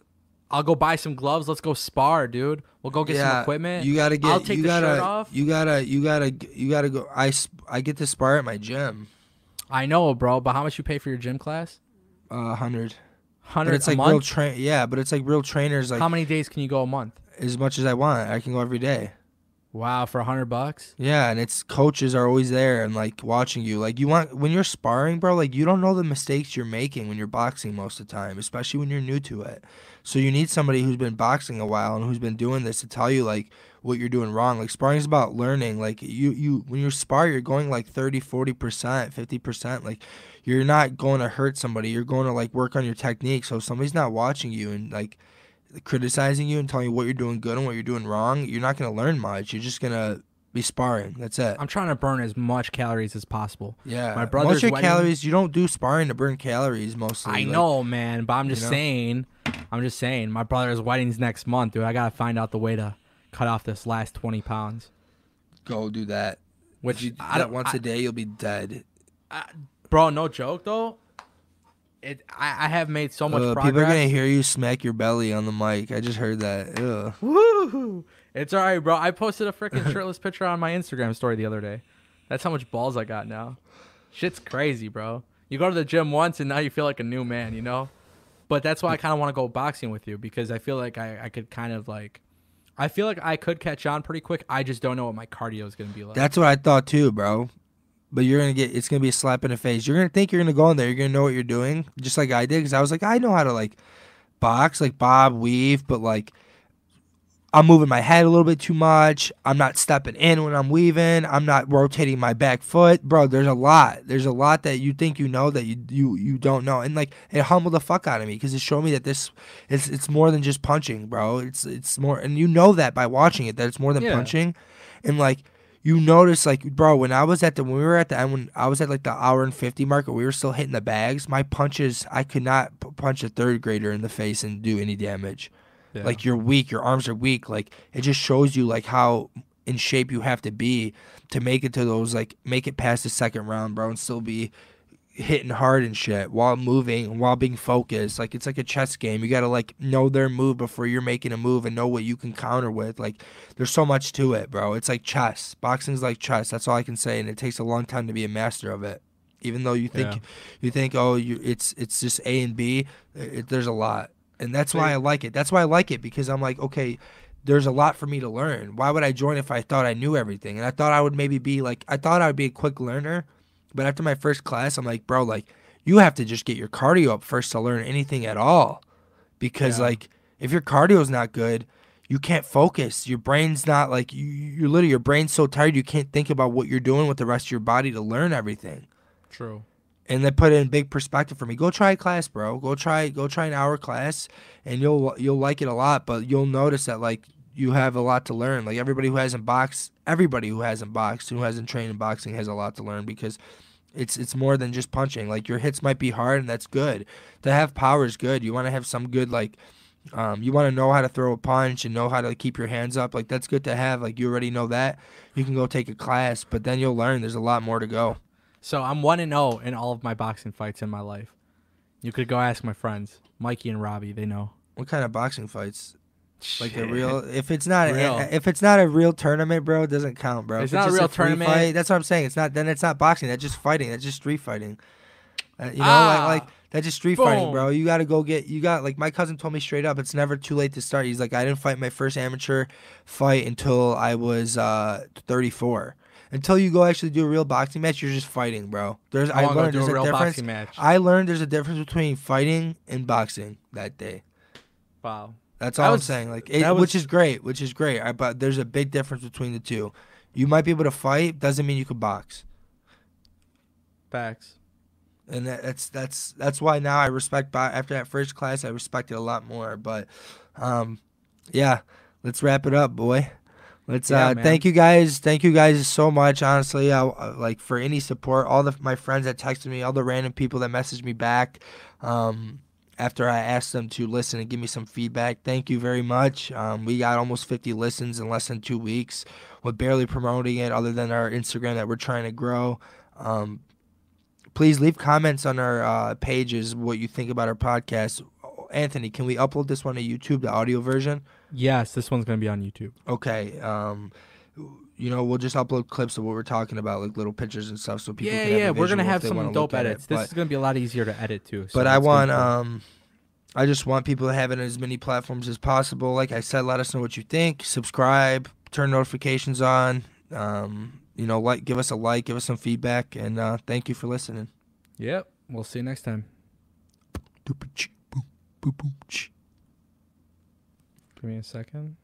I'll go buy some gloves. Let's go spar, dude. We'll go get some equipment. You gotta get. I'll take you the gotta, shirt off. You gotta. You gotta. You gotta go. I I get to spar at my gym. I know, bro, but how much you pay for your gym class? Uh, hundred. Hundred it's a like month. real train. Yeah, but it's like real trainers. Like how many days can you go a month? as much as I want, I can go every day. Wow, for a hundred bucks. Yeah, and it's coaches are always there and like watching you. Like you want when you're sparring, bro. Like you don't know the mistakes you're making when you're boxing most of the time, especially when you're new to it. So you need somebody who's been boxing a while and who's been doing this to tell you like what you're doing wrong. Like sparring is about learning. Like you you when you spar, you're going like 30, 40 percent, fifty percent. Like you're not going to hurt somebody. You're going to like work on your technique. So if somebody's not watching you and like criticizing you and telling you what you're doing good and what you're doing wrong, you're not going to learn much. You're just going to be sparring. That's it. I'm trying to burn as much calories as possible. yeah. my Most brother's of your wedding- calories, you don't do sparring to burn calories mostly. I Like, know, man, but I'm just know? saying. I'm just saying. My brother's wedding's next month, dude. I gotta find out the way to cut off this last 20 pounds. Go do that. Which you do I don't. once I- a day, you'll be dead. Bro, no joke though. It. I, I have made so much Uh, progress. people are going to hear you smack your belly on the mic. I just heard that. Ugh. Woo! It's all right, bro. I posted a freaking shirtless picture on my Instagram story the other day. That's how much balls I got now. Shit's crazy, bro. You go to the gym once and now you feel like a new man, you know? But that's why I kind of want to go boxing with you because I feel like I, I could kind of like, I feel like I could catch on pretty quick. I just don't know what my cardio is going to be like. That's what I thought too, bro. But you're gonna get it's gonna be a slap in the face. You're gonna think you're gonna go in there. You're gonna know what you're doing, just like I did. Because I was like, I know how to like box, like bob, weave, but like I'm moving my head a little bit too much. I'm not stepping in when I'm weaving. I'm not rotating my back foot, bro. There's a lot. There's a lot that you think you know that you you you don't know, and like it humbled the fuck out of me because it showed me that this it's it's more than just punching, bro. It's it's more, and you know that by watching it that it's more than Yeah. punching, and like you notice like bro when i was at the when we were at the end when i was at like the hour and 50 mark we were still hitting the bags. My punches i could not p- punch a third grader in the face and do any damage. Yeah. like you're weak your arms are weak. Like it just shows you like how in shape you have to be to make it to those like make it past the second round bro and still be hitting hard and shit while moving while being focused. Like it's like a chess game. You gotta like know their move before you're making a move and know what you can counter with. Like there's so much to it bro. It's like chess. Boxing's like chess. That's all i can say and it takes a long time to be a master of it. Even though you think Yeah. you think oh you it's it's just a and b it, there's a lot. And that's why i like it. That's why i like it because i'm like okay there's a lot for me to learn. Why would i join if i thought i knew everything? And i thought i would maybe be like i thought i would be a quick learner but after my first class, I'm like, bro, like you have to just get your cardio up first to learn anything at all, because Yeah. like if your cardio's not good, you can't focus. Your brain's not like you. You're literally your brain's so tired you can't think about what you're doing with the rest of your body to learn everything. True. And they put it in big perspective for me. Go try a class, bro. Go try go try an hour class, and you'll you'll like it a lot. But you'll notice that like you have a lot to learn. Like everybody who hasn't boxed, everybody who hasn't boxed, who hasn't trained in boxing has a lot to learn because it's it's more than just punching. Like your hits might be hard, and that's good. To have power is good. You want to have some good like. Um, you want to know how to throw a punch and know how to keep your hands up. Like that's good to have. Like you already know that. You can go take a class, but then you'll learn. There's a lot more to go. So I'm one and zero in all of my boxing fights in my life. You could go ask my friends, Mikey and Robbie. They know. What kind of boxing fights? Like the real? If it's not, Real. if it's not a real tournament, bro, it doesn't count, bro. It's If not a real tournament. Fight, that's what I'm saying. It's not. Then it's not boxing. That's just fighting. That's just street fighting. Uh, you know, Ah. like, like that's just street fighting, bro. You got to go get. You got like my cousin told me straight up. It's never too late to start. He's like, I didn't fight my first amateur fight until I was uh 34. Until you go actually do a real boxing match, you're just fighting, bro. There's I I learned there's a a real difference. boxing match. I learned there's a difference between fighting and boxing that day. wow. That's That all was- I'm saying. Like, it, was- which is great, which is great. I, but there's a big difference between the two. You might be able to fight, doesn't mean you could box. Facts. and that, that's that's that's why now I respect. Bo- after that first class, I respect it a lot more. But, um, yeah, let's wrap it up, boy. Let's Yeah, uh, man. thank you guys. Thank you guys so much. Honestly, I, uh, like for any support, all the my friends that texted me, all the random people that messaged me back, um, after I asked them to listen and give me some feedback. Thank you very much. Um, we got almost 50 listens in less than two weeks. We're barely promoting it, other than our Instagram that we're trying to grow. Um, please leave comments on our uh, pages what you think about our podcast. Anthony, can we upload this one to YouTube, the audio version? Yes, this one's gonna be on YouTube. Okay. Um, you know, we'll just upload clips of what we're talking about, like little pictures and stuff, so people. yeah, can have yeah, we're gonna have some dope at it. edits. This But- is gonna be a lot easier to edit too. so but I want um I just want people to have it on as many platforms as possible. Like I said, let us know what you think. Subscribe, turn notifications on. Um, you know, like give us a like, give us some feedback, and uh, thank you for listening. Yep. We'll see you next time. Give me a second.